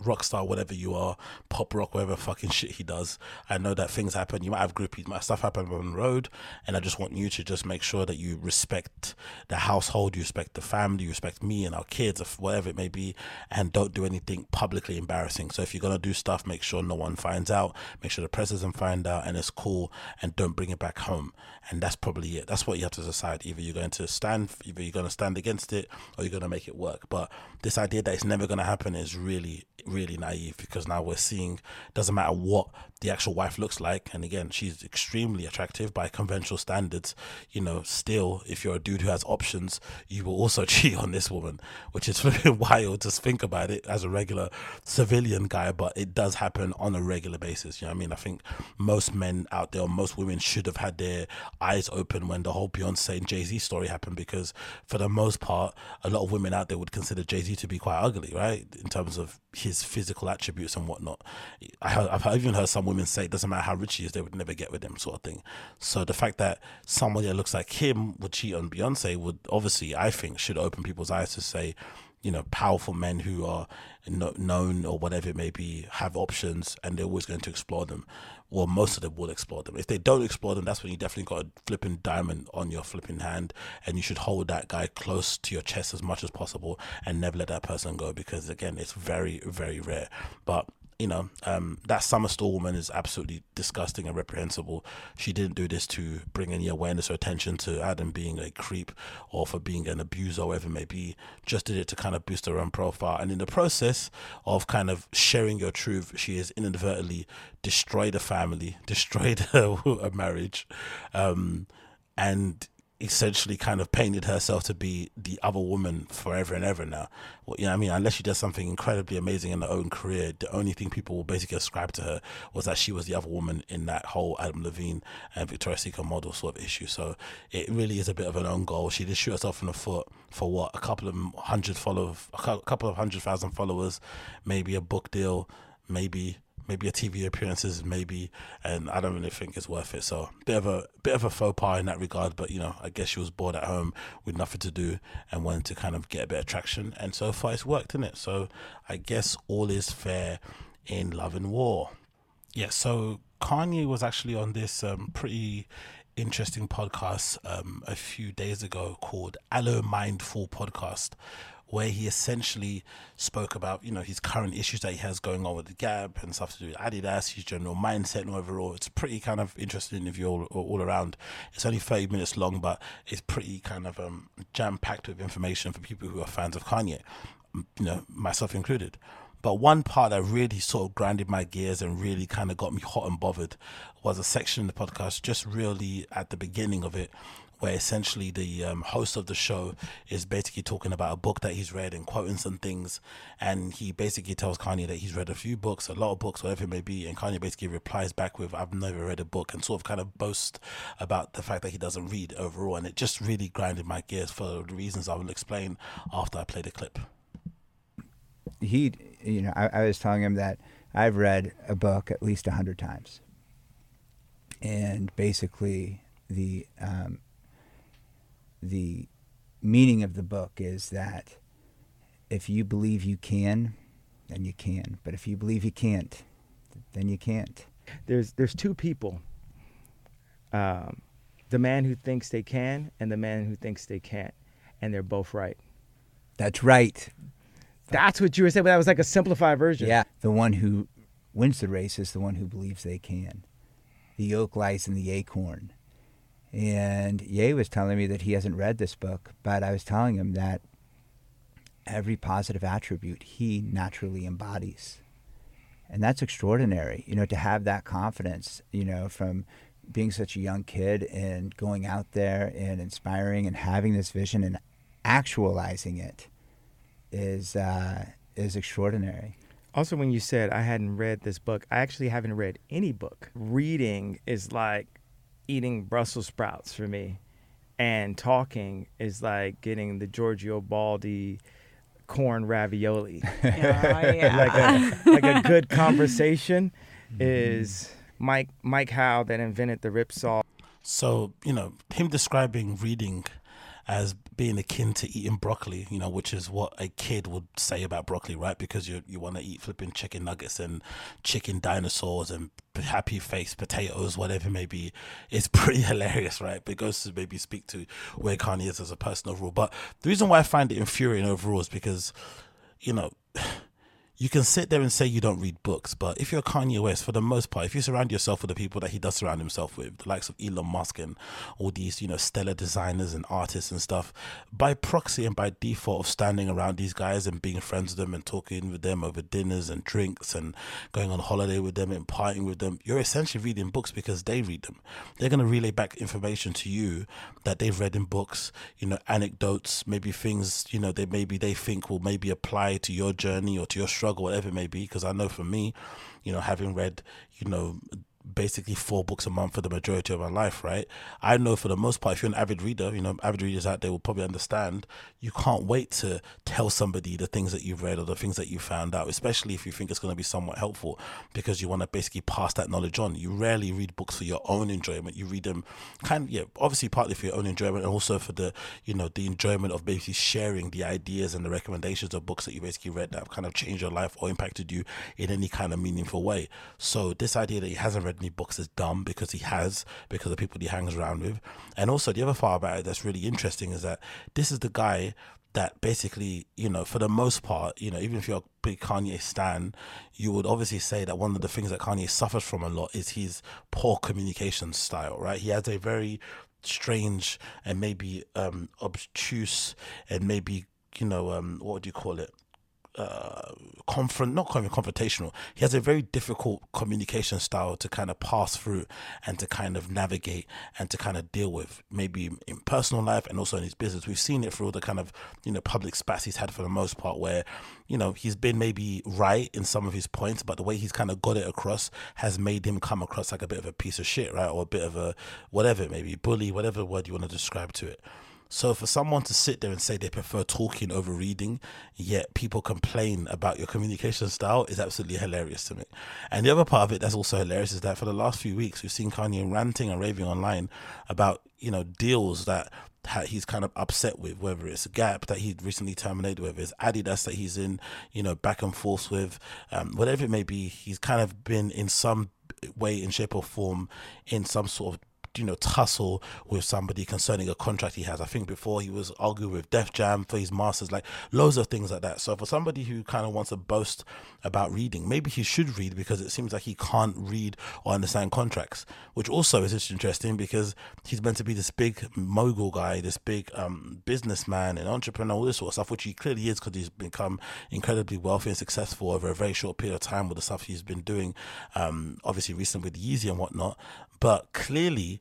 rock star, whatever you are, pop rock, whatever fucking shit he does. I know that things happen. You might have groupies, my stuff happen on the road, and I just want you to just make sure that you respect the household, you respect the family, you respect me and our kids, whatever it may be, and don't do anything publicly embarrassing. So if you're gonna do stuff, make sure no one finds out, make sure the press doesn't find out, and it's cool, and don't bring it back home. And that's probably it. That's what you have to decide. Either you're going to stand, either you're going to stand against it, or you're going to make it work. But this idea that it's never going to happen is really really naive because now we're seeing doesn't matter what the actual wife looks like and again she's extremely attractive by conventional standards you know still if you're a dude who has options you will also cheat on this woman which is really wild to think about it as a regular civilian guy but it does happen on a regular basis you know what i mean? I think most men out there most women should have had their eyes open when the whole beyonce and jay-z story happened because for the most part a lot of women out there would consider jay-z to be quite ugly right? In terms of his physical attributes and whatnot I have even heard some women say it doesn't matter how rich he is, they would never get with him, sort of thing. So the fact that somebody that looks like him would cheat on Beyonce would obviously, I think, should open people's eyes to say, you know, powerful men who are known or whatever it may be have options and they're always going to explore them. Well, most of them will explore them. If they don't explore them, that's when you definitely got a flipping diamond on your flipping hand, and you should hold that guy close to your chest as much as possible and never let that person go because, again, it's very, very rare. But you know, um, that Sumner Stroh woman is absolutely disgusting and reprehensible. She didn't do this to bring any awareness or attention to Adam being a creep or for being an abuser or whatever it may be. Just did it to kind of boost her own profile. And in the process of kind of sharing your truth, she has inadvertently destroyed a family, destroyed a, a marriage, um, and essentially kind of painted herself to be the other woman forever and ever now. Well, you know I mean? Unless she does something incredibly amazing in her own career, the only thing people will basically ascribe to her was that she was the other woman in that whole Adam Levine and Victoria's Secret model sort of issue. So it really is a bit of an own goal. She did shoot herself in the foot for what? A couple of hundred followers, a couple of hundred thousand followers, maybe a book deal, maybe maybe a TV appearances, maybe, and I don't really think it's worth it. So bit of a bit of a faux pas in that regard, but you know, I guess she was bored at home with nothing to do and wanted to kind of get a bit of traction, and so far it's worked in it. So I guess all is fair in love and war. Yeah, so Kanye was actually on this um, pretty interesting podcast um, a few days ago called Alo Mindful Podcast, where he essentially spoke about you know his current issues that he has going on with the Gap and stuff to do with Adidas, his general mindset and overall. It's pretty kind of interesting interview all, all around. It's only thirty minutes long, but it's pretty kind of um, jam packed with information for people who are fans of Kanye, you know myself included. But one part that really sort of grinded my gears and really kind of got me hot and bothered was a section in the podcast, just really at the beginning of it, where essentially the um, host of the show is basically talking about a book that he's read and quoting some things. And he basically tells Kanye that he's read a few books, a lot of books, whatever it may be. And Kanye basically replies back with, I've never read a book, and sort of kind of boasts about the fact that he doesn't read overall. And it just really grinded my gears for the reasons I will explain after I play the clip. He, you know, I, I was telling him that I've read a book at least a hundred times, and basically the um, the meaning of the book is that if you believe you can, then you can. But if you believe you can't, then you can't. There's there's two people. Um, the man who thinks they can and the man who thinks they can't, and they're both right. That's right. That's what you were saying, but that was like a simplified version. Yeah. The one who wins the race is the one who believes they can. The oak lies in the acorn. And Ye was telling me that he hasn't read this book, but I was telling him that every positive attribute he naturally embodies. And that's extraordinary, you know, to have that confidence, you know, from being such a young kid and going out there and inspiring and having this vision and actualizing it is uh, is extraordinary. Also, when you said I hadn't read this book, I actually haven't read any book. Reading is like eating Brussels sprouts for me, and talking is like getting the Giorgio Baldi corn ravioli. Oh, like a like a good conversation mm-hmm. is Mike Mike Howe that invented the rip saw. So, you know, him describing reading as being akin to eating broccoli, you know, which is what a kid would say about broccoli, right? Because you you want to eat flipping chicken nuggets and chicken dinosaurs and happy face potatoes, whatever it may be. It's pretty hilarious, right? But it goes to maybe speak to where Kanye is as a person overall. But the reason why I find it infuriating overall is because, you know, you can sit there and say you don't read books, but if you're Kanye West, for the most part, if you surround yourself with the people that he does surround himself with, the likes of Elon Musk and all these, you know, stellar designers and artists and stuff, by proxy and by default of standing around these guys and being friends with them and talking with them over dinners and drinks and going on holiday with them and partying with them, you're essentially reading books because they read them. They're going to relay back information to you that they've read in books, you know, anecdotes, maybe things, you know, they maybe they think will maybe apply to your journey or to your struggle, whatever it may be. Because I know for me, you know, having read, you know, basically four books a month for the majority of my life, right? I know for the most part, if you're an avid reader, you know, avid readers out there will probably understand you can't wait to tell somebody the things that you've read or the things that you found out, especially if you think it's going to be somewhat helpful because you want to basically pass that knowledge on. You rarely read books for your own enjoyment. You read them kind of, yeah, obviously partly for your own enjoyment and also for the, you know, the enjoyment of basically sharing the ideas and the recommendations of books that you basically read that have kind of changed your life or impacted you in any kind of meaningful way. So this idea that he hasn't read any books is dumb because he has, because of people he hangs around with. And also, the other part about it that's really interesting is that this is the guy that basically, you know, for the most part, you know, even if you're a big Kanye stan, you would obviously say that one of the things that Kanye suffers from a lot is his poor communication style, right? He has a very strange and maybe um obtuse and maybe you know um what would you call it uh, confront, not confrontational. He has a very difficult communication style to kind of pass through and to kind of navigate and to kind of deal with, maybe in personal life and also in his business. We've seen it through all the kind of you know public spats he's had for the most part, where you know he's been maybe right in some of his points, but the way he's kind of got it across has made him come across like a bit of a piece of shit, right, or a bit of a whatever, maybe bully, whatever word you want to describe to it. So for someone to sit there and say they prefer talking over reading, yet people complain about your communication style is absolutely hilarious to me. And the other part of it that's also hilarious is that for the last few weeks we've seen Kanye ranting and raving online about, you know, deals that he's kind of upset with, whether it's a Gap that he'd recently terminated, whether it's Adidas that he's in, you know, back and forth with, um, whatever it may be, he's kind of been in some way, in shape or form, in some sort of you know tussle with somebody concerning a contract he has. I think before he was arguing with Def Jam for his masters, like loads of things like that. So for somebody who kind of wants to boast about reading, maybe he should read because it seems like he can't read or understand contracts, which also is just interesting because he's meant to be this big mogul guy, this big um, businessman and entrepreneur, all this sort of stuff, which he clearly is because he's become incredibly wealthy and successful over a very short period of time with the stuff he's been doing. Um, obviously, recently with Yeezy and whatnot, but clearly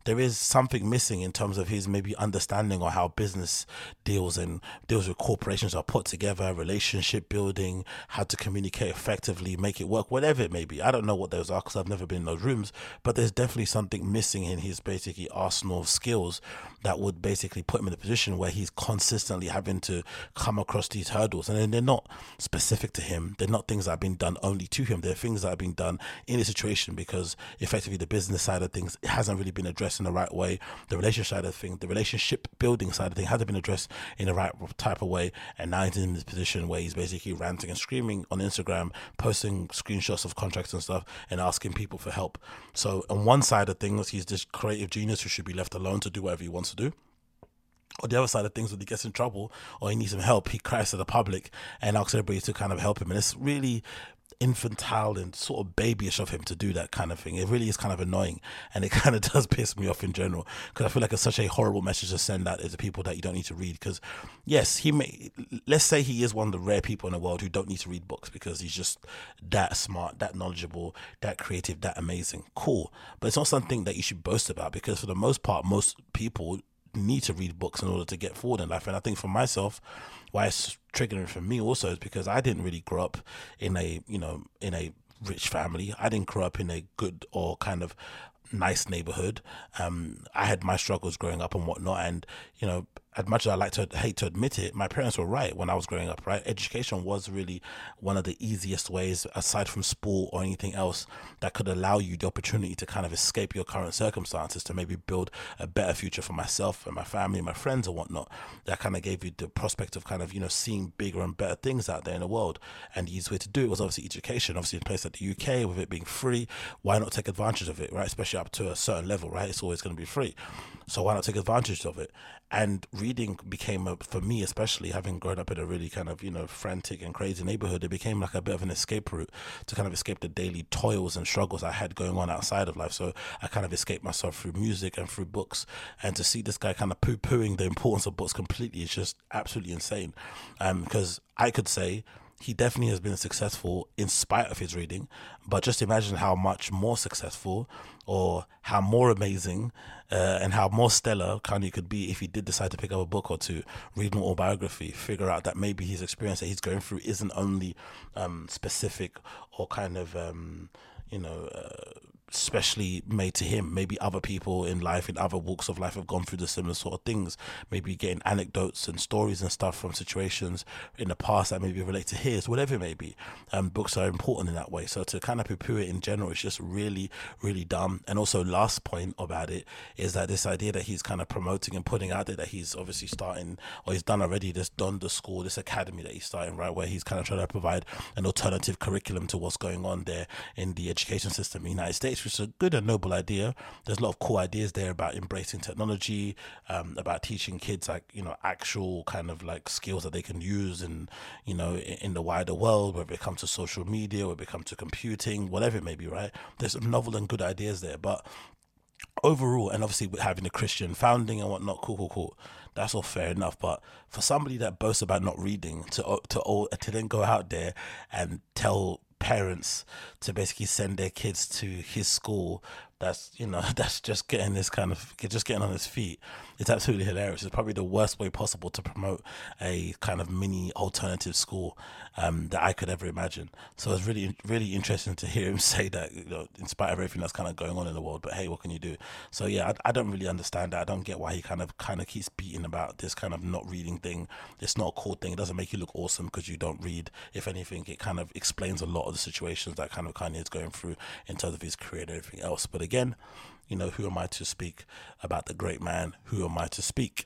there is something missing in terms of his maybe understanding or how business deals and deals with corporations are put together, relationship building, how to communicate effectively, make it work, whatever it may be. I don't know what those are because I've never been in those rooms, but there's definitely something missing in his basically arsenal of skills that would basically put him in a position where he's consistently having to come across these hurdles. And they're not specific to him. They're not things that have been done only to him. They're things that have been done in a situation because effectively the business side of things hasn't really been addressed in the right way. The relationship side of things, the relationship building side of things hasn't been addressed in the right type of way. And now he's in this position where he's basically ranting and screaming on Instagram, posting screenshots of contracts and stuff, and asking people for help. So on one side of things, he's this creative genius who should be left alone to do whatever he wants to do. on the other side of things, when he gets in trouble or he needs some help, he cries to the public and asks everybody to kind of help him. And it's really infantile and sort of babyish of him to do that kind of thing. It really is kind of annoying, and it kind of does piss me off in general because I feel like it's such a horrible message to send out to people that you don't need to read. Because yes, he may. Let's say he is one of the rare people in the world who don't need to read books because he's just that smart, that knowledgeable, that creative, that amazing. Cool, but it's not something that you should boast about because for the most part, most people need to read books in order to get forward in life. And I think for myself, why it's triggering for me also is because I didn't really grow up in a, you know, in a rich family. I didn't grow up in a good or kind of nice neighborhood. Um, I had my struggles growing up and whatnot. And, you know, as much as I like to hate to admit it, my parents were right when I was growing up, right? Education was really one of the easiest ways, aside from sport or anything else, that could allow you the opportunity to kind of escape your current circumstances to maybe build a better future for myself and my family my friends and whatnot. That kind of gave you the prospect of kind of, you know, seeing bigger and better things out there in the world. And the easiest way to do it was obviously education. Obviously, in a place like the UK, with it being free, why not take advantage of it, right? Especially up to a certain level, right? It's always going to be free. So why not take advantage of it? And reading became a, for me especially having grown up in a really kind of you know frantic and crazy neighborhood it became like a bit of an escape route to kind of escape the daily toils and struggles i had going on outside of life. So i kind of escaped myself through music and through books. And to see this guy kind of poo-pooing the importance of books completely is just absolutely insane. Um because i could say he definitely has been successful in spite of his reading. But just imagine how much more successful or how more amazing uh, and how more stellar Kanye could be if he did decide to pick up a book or two, read an autobiography, figure out that maybe his experience that he's going through isn't only um, specific or kind of, um, you know, uh, specially made to him. Maybe other people in life, in other walks of life, have gone through the similar sort of things. Maybe getting anecdotes and stories and stuff from situations in the past that maybe relate to his, whatever it may be. Um, books are important in that way. So to kind of poo-poo it in general is just really, really dumb. And also, last point about it is that this idea that he's kind of promoting and putting out there that he's obviously starting or he's done already this Donda School, this academy that he's starting, right, where he's kind of trying to provide an alternative curriculum to what's going on there in the education system in the United States which is a good and noble idea. There's a lot of cool ideas there about embracing technology, um, about teaching kids like you know actual kind of like skills that they can use in you know in, in the wider world, whether it comes to social media, whether it comes to computing, whatever it may be. Right? There's some novel and good ideas there, but overall, and obviously having a Christian founding and whatnot, cool, cool, cool. That's all fair enough. But for somebody that boasts about not reading, to to to then go out there and tell parents to basically send their kids to his school that's you know that's just getting this kind of just getting on his feet it's absolutely hilarious. It's probably the worst way possible to promote a kind of mini alternative school um, that i could ever imagine. So it's really really interesting to hear him say that you know in spite of everything that's kind of going on in the world but hey what can you do? So yeah i, I don't really understand that. I don't get why he kind of kind of keeps beating about this kind of not reading thing. It's not a cool thing. It doesn't make you look awesome because you don't read. If anything it kind of explains a lot of the situations that kind of kanye is going through in terms of his career and everything else. But again, you know, who am I to speak about the great man? Who am I to speak?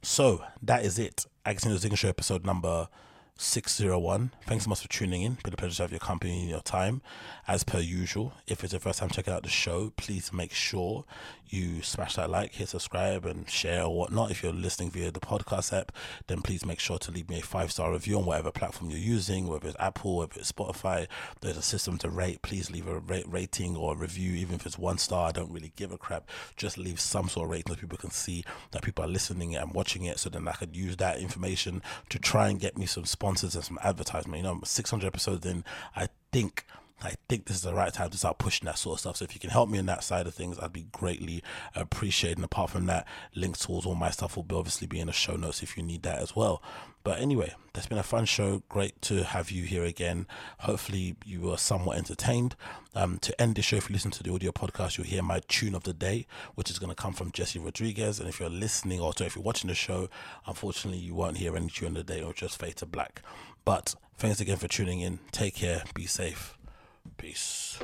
So that is it. Agostinho Zinga Show episode number 601. Thanks so much for tuning in. Been a pleasure to have your company and your time. As per usual, if it's your first time checking out the show, please make sure you smash that like, hit subscribe, and share or whatnot. If you're listening via the podcast app, then please make sure to leave me a five star review on whatever platform you're using, whether it's Apple, whether it's Spotify. There's a system to rate. Please leave a rate, rating or review, even if it's one star. I don't really give a crap. Just leave some sort of rating so people can see that people are listening and watching it, so then I could use that information to try and get me some sponsors and some advertisement. You know, 600 episodes in, I think I think this is the right time to start pushing that sort of stuff. So if you can help me in that side of things, I'd be greatly appreciated. And apart from that, links towards all my stuff will be obviously be in the show notes if you need that as well. But anyway, that's been a fun show. Great to have you here again. Hopefully, you were somewhat entertained. Um, to end the show, if you listen to the audio podcast, you'll hear my tune of the day, which is going to come from Jesse Rodriguez. And if you're listening, or if you're watching the show, unfortunately, you won't hear any tune of the day or just fade to black. But thanks again for tuning in. Take care. Be safe. Peace.